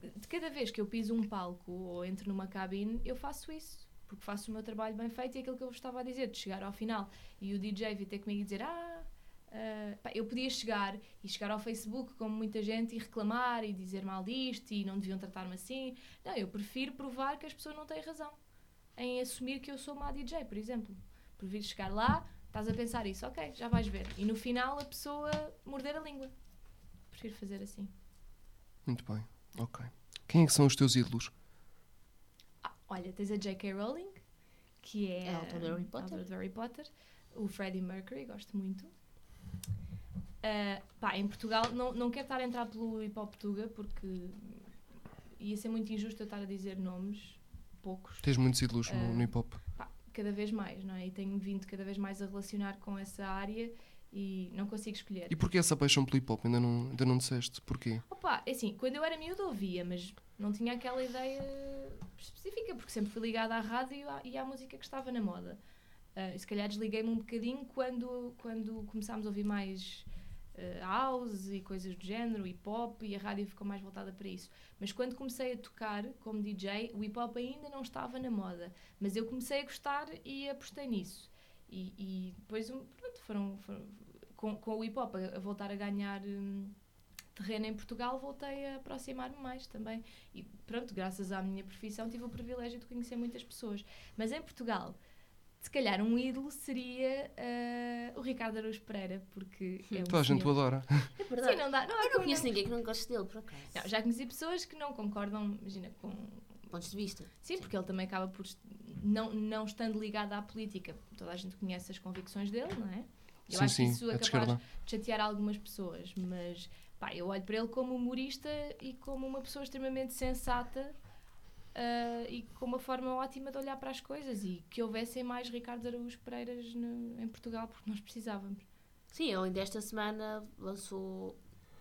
de cada vez que eu piso um palco ou entro numa cabine, eu faço isso. Porque faço o meu trabalho bem feito e aquilo que eu vos estava a dizer, de chegar ao final e o DJ vir ter comigo e dizer: Ah, ah", pá, eu podia chegar e chegar ao Facebook, como muita gente, e reclamar e dizer mal disto e não deviam tratar-me assim. Não, eu prefiro provar que as pessoas não têm razão em assumir que eu sou má DJ, por exemplo. Prefiro chegar lá, estás a pensar isso, ok, já vais ver. E no final a pessoa morder a língua. Prefiro fazer assim. Muito bem. Ok. Quem é que são os teus ídolos? Ah, olha, tens a J.K. Rowling, que é, É a autora do Harry Potter. autora do Harry Potter. O Freddie Mercury, gosto muito. Ah, pá, em Portugal, não, não quero estar a entrar pelo hip hop tuga, porque ia ser muito injusto eu estar a dizer nomes, poucos, Tens muitos ídolos no, Ah. no hip hop. pá, cada vez mais, não é? E tenho vindo cada vez mais a relacionar com essa área e não consigo escolher. E porquê essa paixão pelo hip hop? Ainda não, ainda não disseste. Porquê? Opa, é assim, quando eu era miúda ouvia, mas não tinha aquela ideia específica, porque sempre fui ligada à rádio e à- e à música que estava na moda. Ah, e se calhar desliguei-me um bocadinho quando, quando começámos a ouvir mais ah, house e coisas do género, hip hop, e a rádio ficou mais voltada para isso. Mas quando comecei a tocar como DJ, o hip hop ainda não estava na moda, mas eu comecei a gostar e apostei nisso. E, e depois, pronto, foram, foram- com, com o hip hop a, a voltar a ganhar. hum, terreno em Portugal, voltei a aproximar-me mais também. E pronto, graças à minha profissão, tive o privilégio de conhecer muitas pessoas. Mas em Portugal, se calhar um ídolo seria ah, o Ricardo Araújo Pereira, porque é um Toda a gente o adora. É verdade. Sim, não dá. Não, eu não conheço ninguém que não goste dele, por acaso. Não, já conheci pessoas que não concordam, imagina, com. Pontos de vista. Sim, porque ele também acaba por. Não, não estando ligado à política, toda a gente conhece as convicções dele, não é? Eu sim, acho sim. que isso é é capaz de chatear algumas pessoas, mas pá, eu olho para ele como humorista e como uma pessoa extremamente sensata ah, e com uma forma ótima de olhar para as coisas e que houvessem mais Ricardo Araújo Pereiras no- em Portugal porque nós precisávamos. Sim, ele ainda esta semana lançou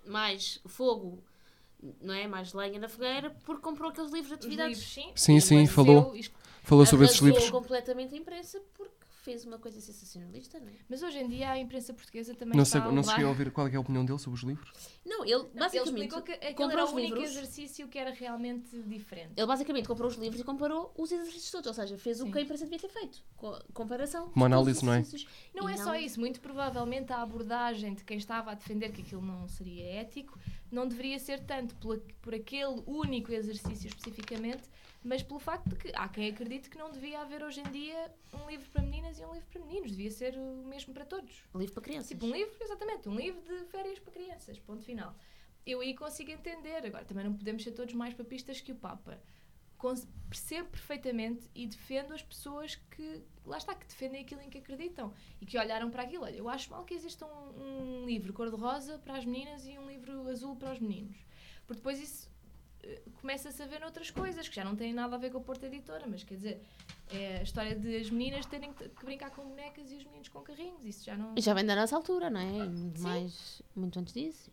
mais fogo, não é? Mais lenha na fogueira, porque comprou aqueles livros de atividades. livros, sim. Sim, sim, falou. Falou sobre esses livros. completamente a imprensa porque fez uma coisa sensacionalista, não é? Mas hoje em dia a imprensa portuguesa também Não, sei, a não cheguei a ouvir qual é, que a opinião dele sobre os livros. Não, ele Ele basicamente explicou que aquele comprou era os o único livros. exercício que era realmente diferente. Ele basicamente comprou os livros e comparou os exercícios todos, ou seja, fez o Sim. que a imprensa devia ter feito. Co- Comparação. Uma análise, não é? Não E é só isso, muito provavelmente a abordagem de quem estava a defender que aquilo não seria ético não deveria ser tanto por, por aquele único exercício especificamente, mas pelo facto de que há quem acredite que não devia haver hoje em dia um livro para meninas e um livro para meninos, devia ser o mesmo para todos. Livro para crianças. Tipo um livro, exatamente, um livro de férias para crianças, ponto final. Eu aí consigo entender, agora também não podemos ser todos mais papistas que o Papa. Cons- percebo perfeitamente e defendo as pessoas que, lá está, que defendem aquilo em que acreditam e que olharam para aquilo. Olha, eu acho mal que exista um, um livro cor-de-rosa para as meninas e um livro azul para os meninos. Porque depois isso começa-se a ver noutras coisas que já não têm nada a ver com a Porta Editora, mas quer dizer, é a história de as meninas terem que, que brincar com bonecas e os meninos com carrinhos. Isso já não. Já vem da nossa altura, não é? Muito mais, muito antes disso.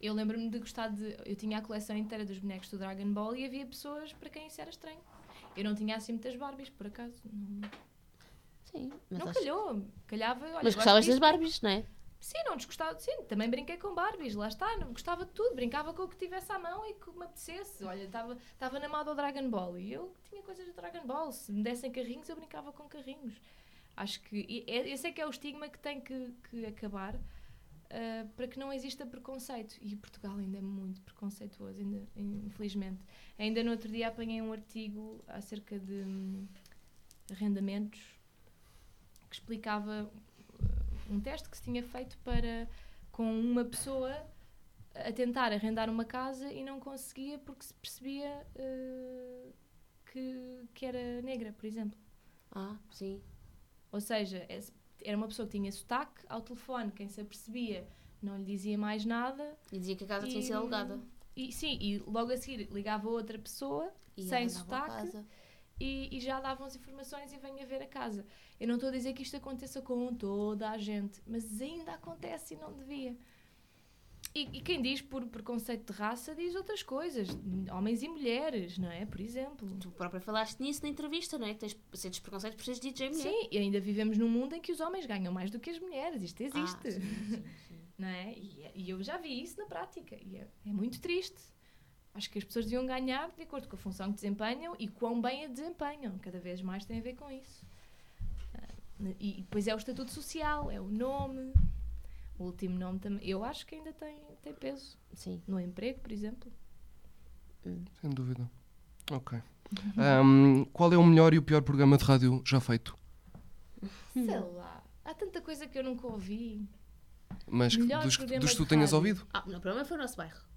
Eu lembro-me de gostar de. Eu tinha a coleção inteira dos bonecos do Dragon Ball e havia pessoas para quem isso era estranho. Eu não tinha assim muitas Barbies, por acaso. Não, Sim, mas, não acho- calhou. Calhava. Olha, mas gostavas das. Barbies, não é? Sim, não desgostava. Sim, também brinquei com Barbies, lá está. Não gostava de tudo. Brincava com o que tivesse à mão e que me apetecesse. Olha, estava na moda o Dragon Ball e eu tinha coisas do Dragon Ball. Se me dessem carrinhos, eu brincava com carrinhos. Acho que. é- Esse é que é o estigma que tem que, que acabar. ah, para que não exista preconceito. E Portugal ainda é muito preconceituoso, ainda, infelizmente. Ainda no outro dia apanhei um artigo acerca de hum, arrendamentos que explicava uh, um teste que se tinha feito para com uma pessoa a tentar arrendar uma casa e não conseguia porque se percebia uh, que, que era negra, por exemplo. Ah, sim. Ou seja, é- era uma pessoa que tinha sotaque, ao telefone, quem se apercebia não lhe dizia mais nada. E dizia que a casa tinha E- sido alugada. E sim, e logo a seguir ligava outra pessoa E sem sotaque. E, e já davam as informações e venha ver a casa. Eu não estou a dizer que isto aconteça com toda a gente, mas ainda acontece e não devia. E, e quem diz por preconceito de raça diz outras coisas, homens e mulheres, não é? Por exemplo. Tu própria falaste nisso na entrevista, não é? Que tens, sentes preconceito por seres DJ mulher. Sim, e ainda vivemos num mundo em que os homens ganham mais do que as mulheres, isto Ah, existe. sim, sim, sim. não é? E, e eu já vi isso na prática e é, é muito triste. Acho que as pessoas deviam ganhar de acordo com a função que desempenham e quão bem a desempenham. Cada vez mais tem a ver com isso. Ah, E, e depois é o estatuto social, é o nome. O último nome também. Eu acho que ainda tem, tem peso. Sim. No emprego, por exemplo. Sem dúvida. Ok. Ahm, qual é o melhor e o pior programa de rádio já feito? Sei lá. Há tanta coisa que eu nunca ouvi. Mas Melhor dos, que- programa dos que tu tenhas rádio. ouvido? Ah, o problema foi o nosso bairro.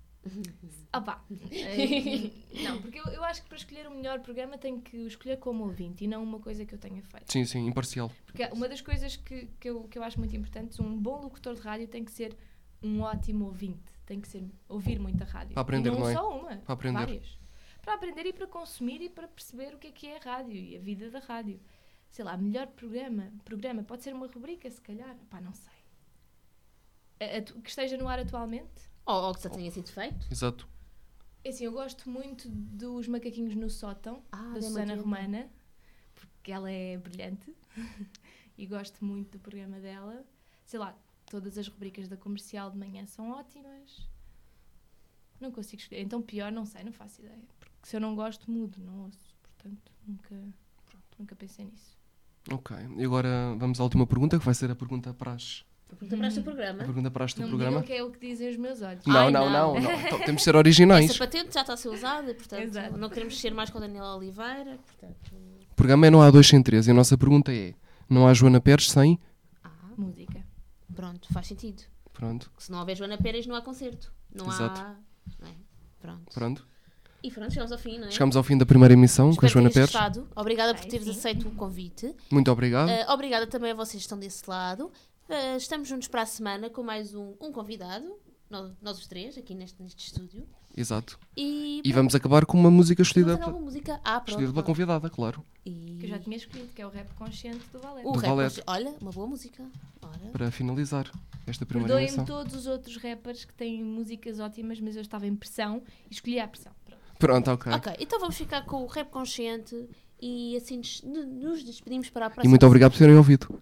Ah pá. Eh, <laughs> não, porque eu, eu acho que para escolher o melhor programa tenho que o escolher como ouvinte e não uma coisa que eu tenha feito. Sim, sim, imparcial. Porque uma das coisas que, que, eu, que eu acho muito importantes, um bom locutor de rádio tem que ser um ótimo ouvinte. Tem que ser ouvir muita rádio. Para aprender, e não, não é? só uma. Para aprender. Várias. Para aprender e para consumir e para perceber o que é que é a rádio e a vida da rádio. Sei lá, melhor programa. Programa pode ser uma rubrica, se calhar. Pá, não sei. A- atu- que esteja no ar atualmente. Ou, ou que já tenha sido feito. Exato. É Assim, eu gosto muito dos macaquinhos no sótão, Ah, da da Susana Matilde. Romana, porque ela é brilhante <laughs> e gosto muito do programa dela. Sei lá, todas as rubricas da comercial de manhã são ótimas. Não consigo escolher. Então, pior, não sei, não faço ideia. Porque se eu não gosto, mudo, não ouço. Portanto, nunca, nunca pensei nisso. Ok. E agora vamos à última pergunta, que vai ser a pergunta para as, Pergunta para este a programa. pergunta para este não programa. digam que é o que dizem os meus olhos. Não, Ai, não, não. não, não. <laughs> Então, temos de ser originais. Essa patente já está a ser usada, portanto, Exato. não queremos ser mais com a Daniela Oliveira. Portanto, O programa é Não Há Dois Sem Três e a nossa pergunta é: Não há Joana Pérez sem? ah, Música. pronto, faz sentido. Pronto, Porque se não houver Joana Pérez, não há concerto. Não Exato. há. Não é? Pronto. pronto. E pronto, chegamos ao fim, não é? Chegamos ao fim da primeira emissão com a Espero Joana Pérez. gostado. Obrigada por teres sim. aceito o convite. Muito obrigado. Uh, obrigada também a vocês que estão desse lado. Uh, estamos juntos para a semana com mais um, um convidado, nós, nós os três, aqui neste, neste estúdio. Exato. E, E vamos acabar com uma música escolhida, vamos uma música. Ah, pronto. escolhida pela convidada, claro. E... Que eu já tinha escolhido, que é o rap consciente do Valete. O Do rap, Valete. olha, uma boa música. Ora. Para finalizar esta primeira Perdoem-me emissão. todos os outros rappers que têm músicas ótimas, mas eu estava em pressão e escolhi a pressão. Pronto. Pronto, ok. Ok, então vamos ficar com o rap consciente e assim nos, despedimos para a E próxima. muito obrigado por terem ouvido.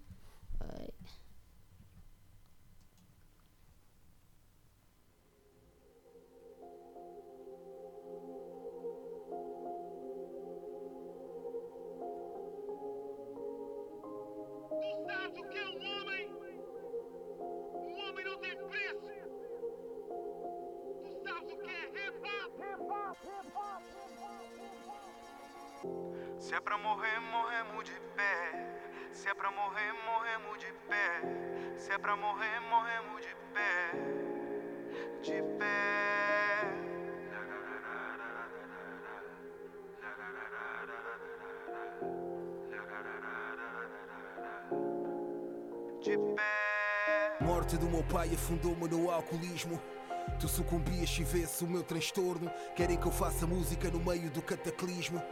Tu sabes o que é um homem? Um homem não tem preço. Tu sabes o que é hip hop? Se é pra morrer, morremos de pé. Se é pra morrer, morremos de pé. Se é pra morrer, morremos de pé. De pé. Morte do meu pai afundou-me no alcoolismo. Tu sucumbias se vesse o meu transtorno. Querem que eu faça música no meio do cataclismo.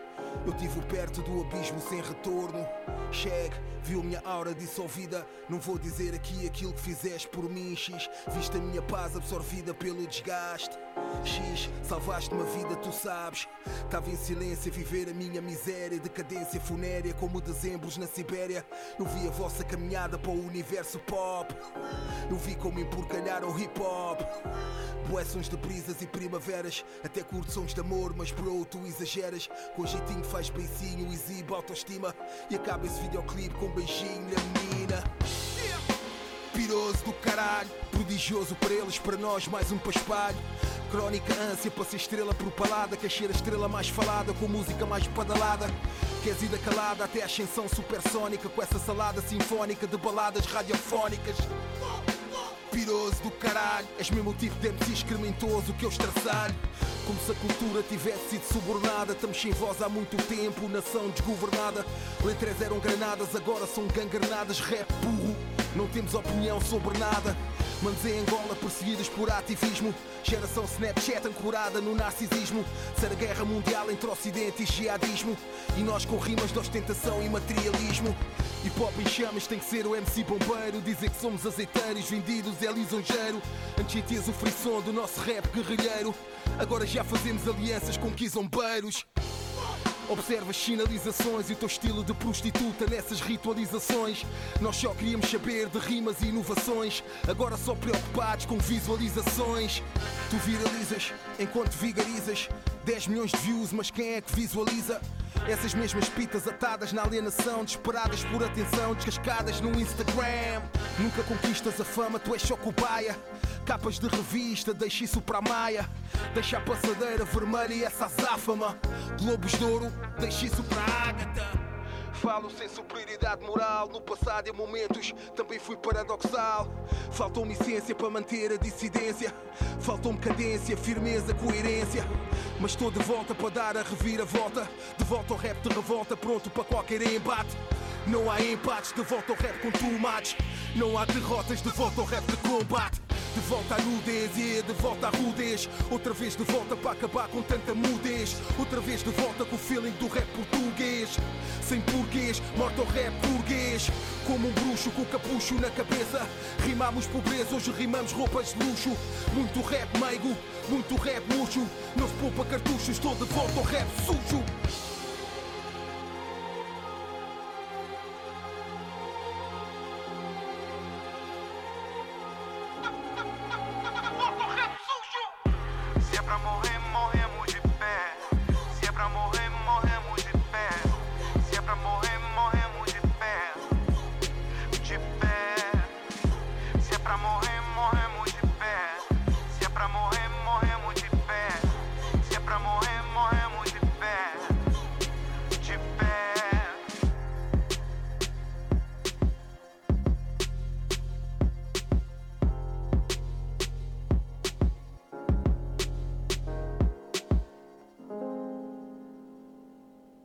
Eu tive perto do abismo sem retorno. Chegue, viu minha aura dissolvida. Não vou dizer aqui aquilo que fizeste por mim, X. Viste a minha paz absorvida pelo desgaste. X, salvaste uma vida, tu sabes. Tava em silêncio a viver a minha miséria, decadência funérea como dezembros na Sibéria. Eu vi a vossa caminhada para o universo pop. Eu vi como empurcalharam o hip hop. Bué sons de brisas e primaveras. Até curto sons de amor, mas bro, tu exageras. Com faz beicinho, exibe autoestima. E acaba esse videoclipe com um beijinho na menina. Piroso do caralho, prodigioso para eles, para nós mais um paspalho. Crónica ânsia para ser estrela propalada, quer ser a estrela mais falada, com música mais badalada. Queres ida calada até a ascensão supersónica, com essa salada sinfónica de baladas radiofónicas. Piroso do caralho. És mesmo o tipo de MC excrementoso que eu estraçalho. Como se a cultura tivesse sido subornada. Estamos sem voz há muito tempo, nação desgovernada. Letras eram granadas, agora são gangranadas. Rap burro, não temos opinião sobre nada. Manos em Angola perseguidos por ativismo. Geração Snapchat ancorada no narcisismo. Ser a guerra mundial entre Ocidente e jihadismo. E nós com rimas de ostentação e materialismo. Hip hop em chamas tem que ser o MC bombeiro. Dizer que somos azeiteiros, vendidos é lisonjeiro. Antes o frisson do nosso rap guerrilheiro. Agora já fazemos alianças com quizombeiros. Observa as sinalizações e o teu estilo de prostituta nessas ritualizações. Nós só queríamos saber de rimas e inovações, agora só preocupados com visualizações. Tu viralizas enquanto vigarizas 10 milhões de views, mas quem é que visualiza? Essas mesmas pitas atadas na alienação, desesperadas por atenção, descascadas no Instagram. Nunca conquistas a fama, tu és só cobaia. Capas de revista, deixa isso para a maia. Deixa a passadeira vermelha e essa azáfama. Globos de ouro, deixa isso para a ágata. Falo sem superioridade moral. No passado, em momentos, também fui paradoxal. Faltou-me essência para manter a dissidência. Faltou-me cadência, firmeza, coerência. Mas estou de volta para dar a reviravolta. De volta ao rap de revolta, pronto para qualquer embate. Não há empates, de volta ao rap com tomates. Não há derrotas, de volta ao rap de combate. De volta à nudez e de volta à rudez. Outra vez de volta para acabar com tanta mudez. Outra vez de volta com o feeling do rap português. Sem porquês, morto ao rap burguês. Como um bruxo com capucho na cabeça. Rimamos pobreza, hoje rimamos roupas de luxo. Muito rap meigo, muito rap murcho. Não se poupa cartuchos, estou de volta ao rap sujo.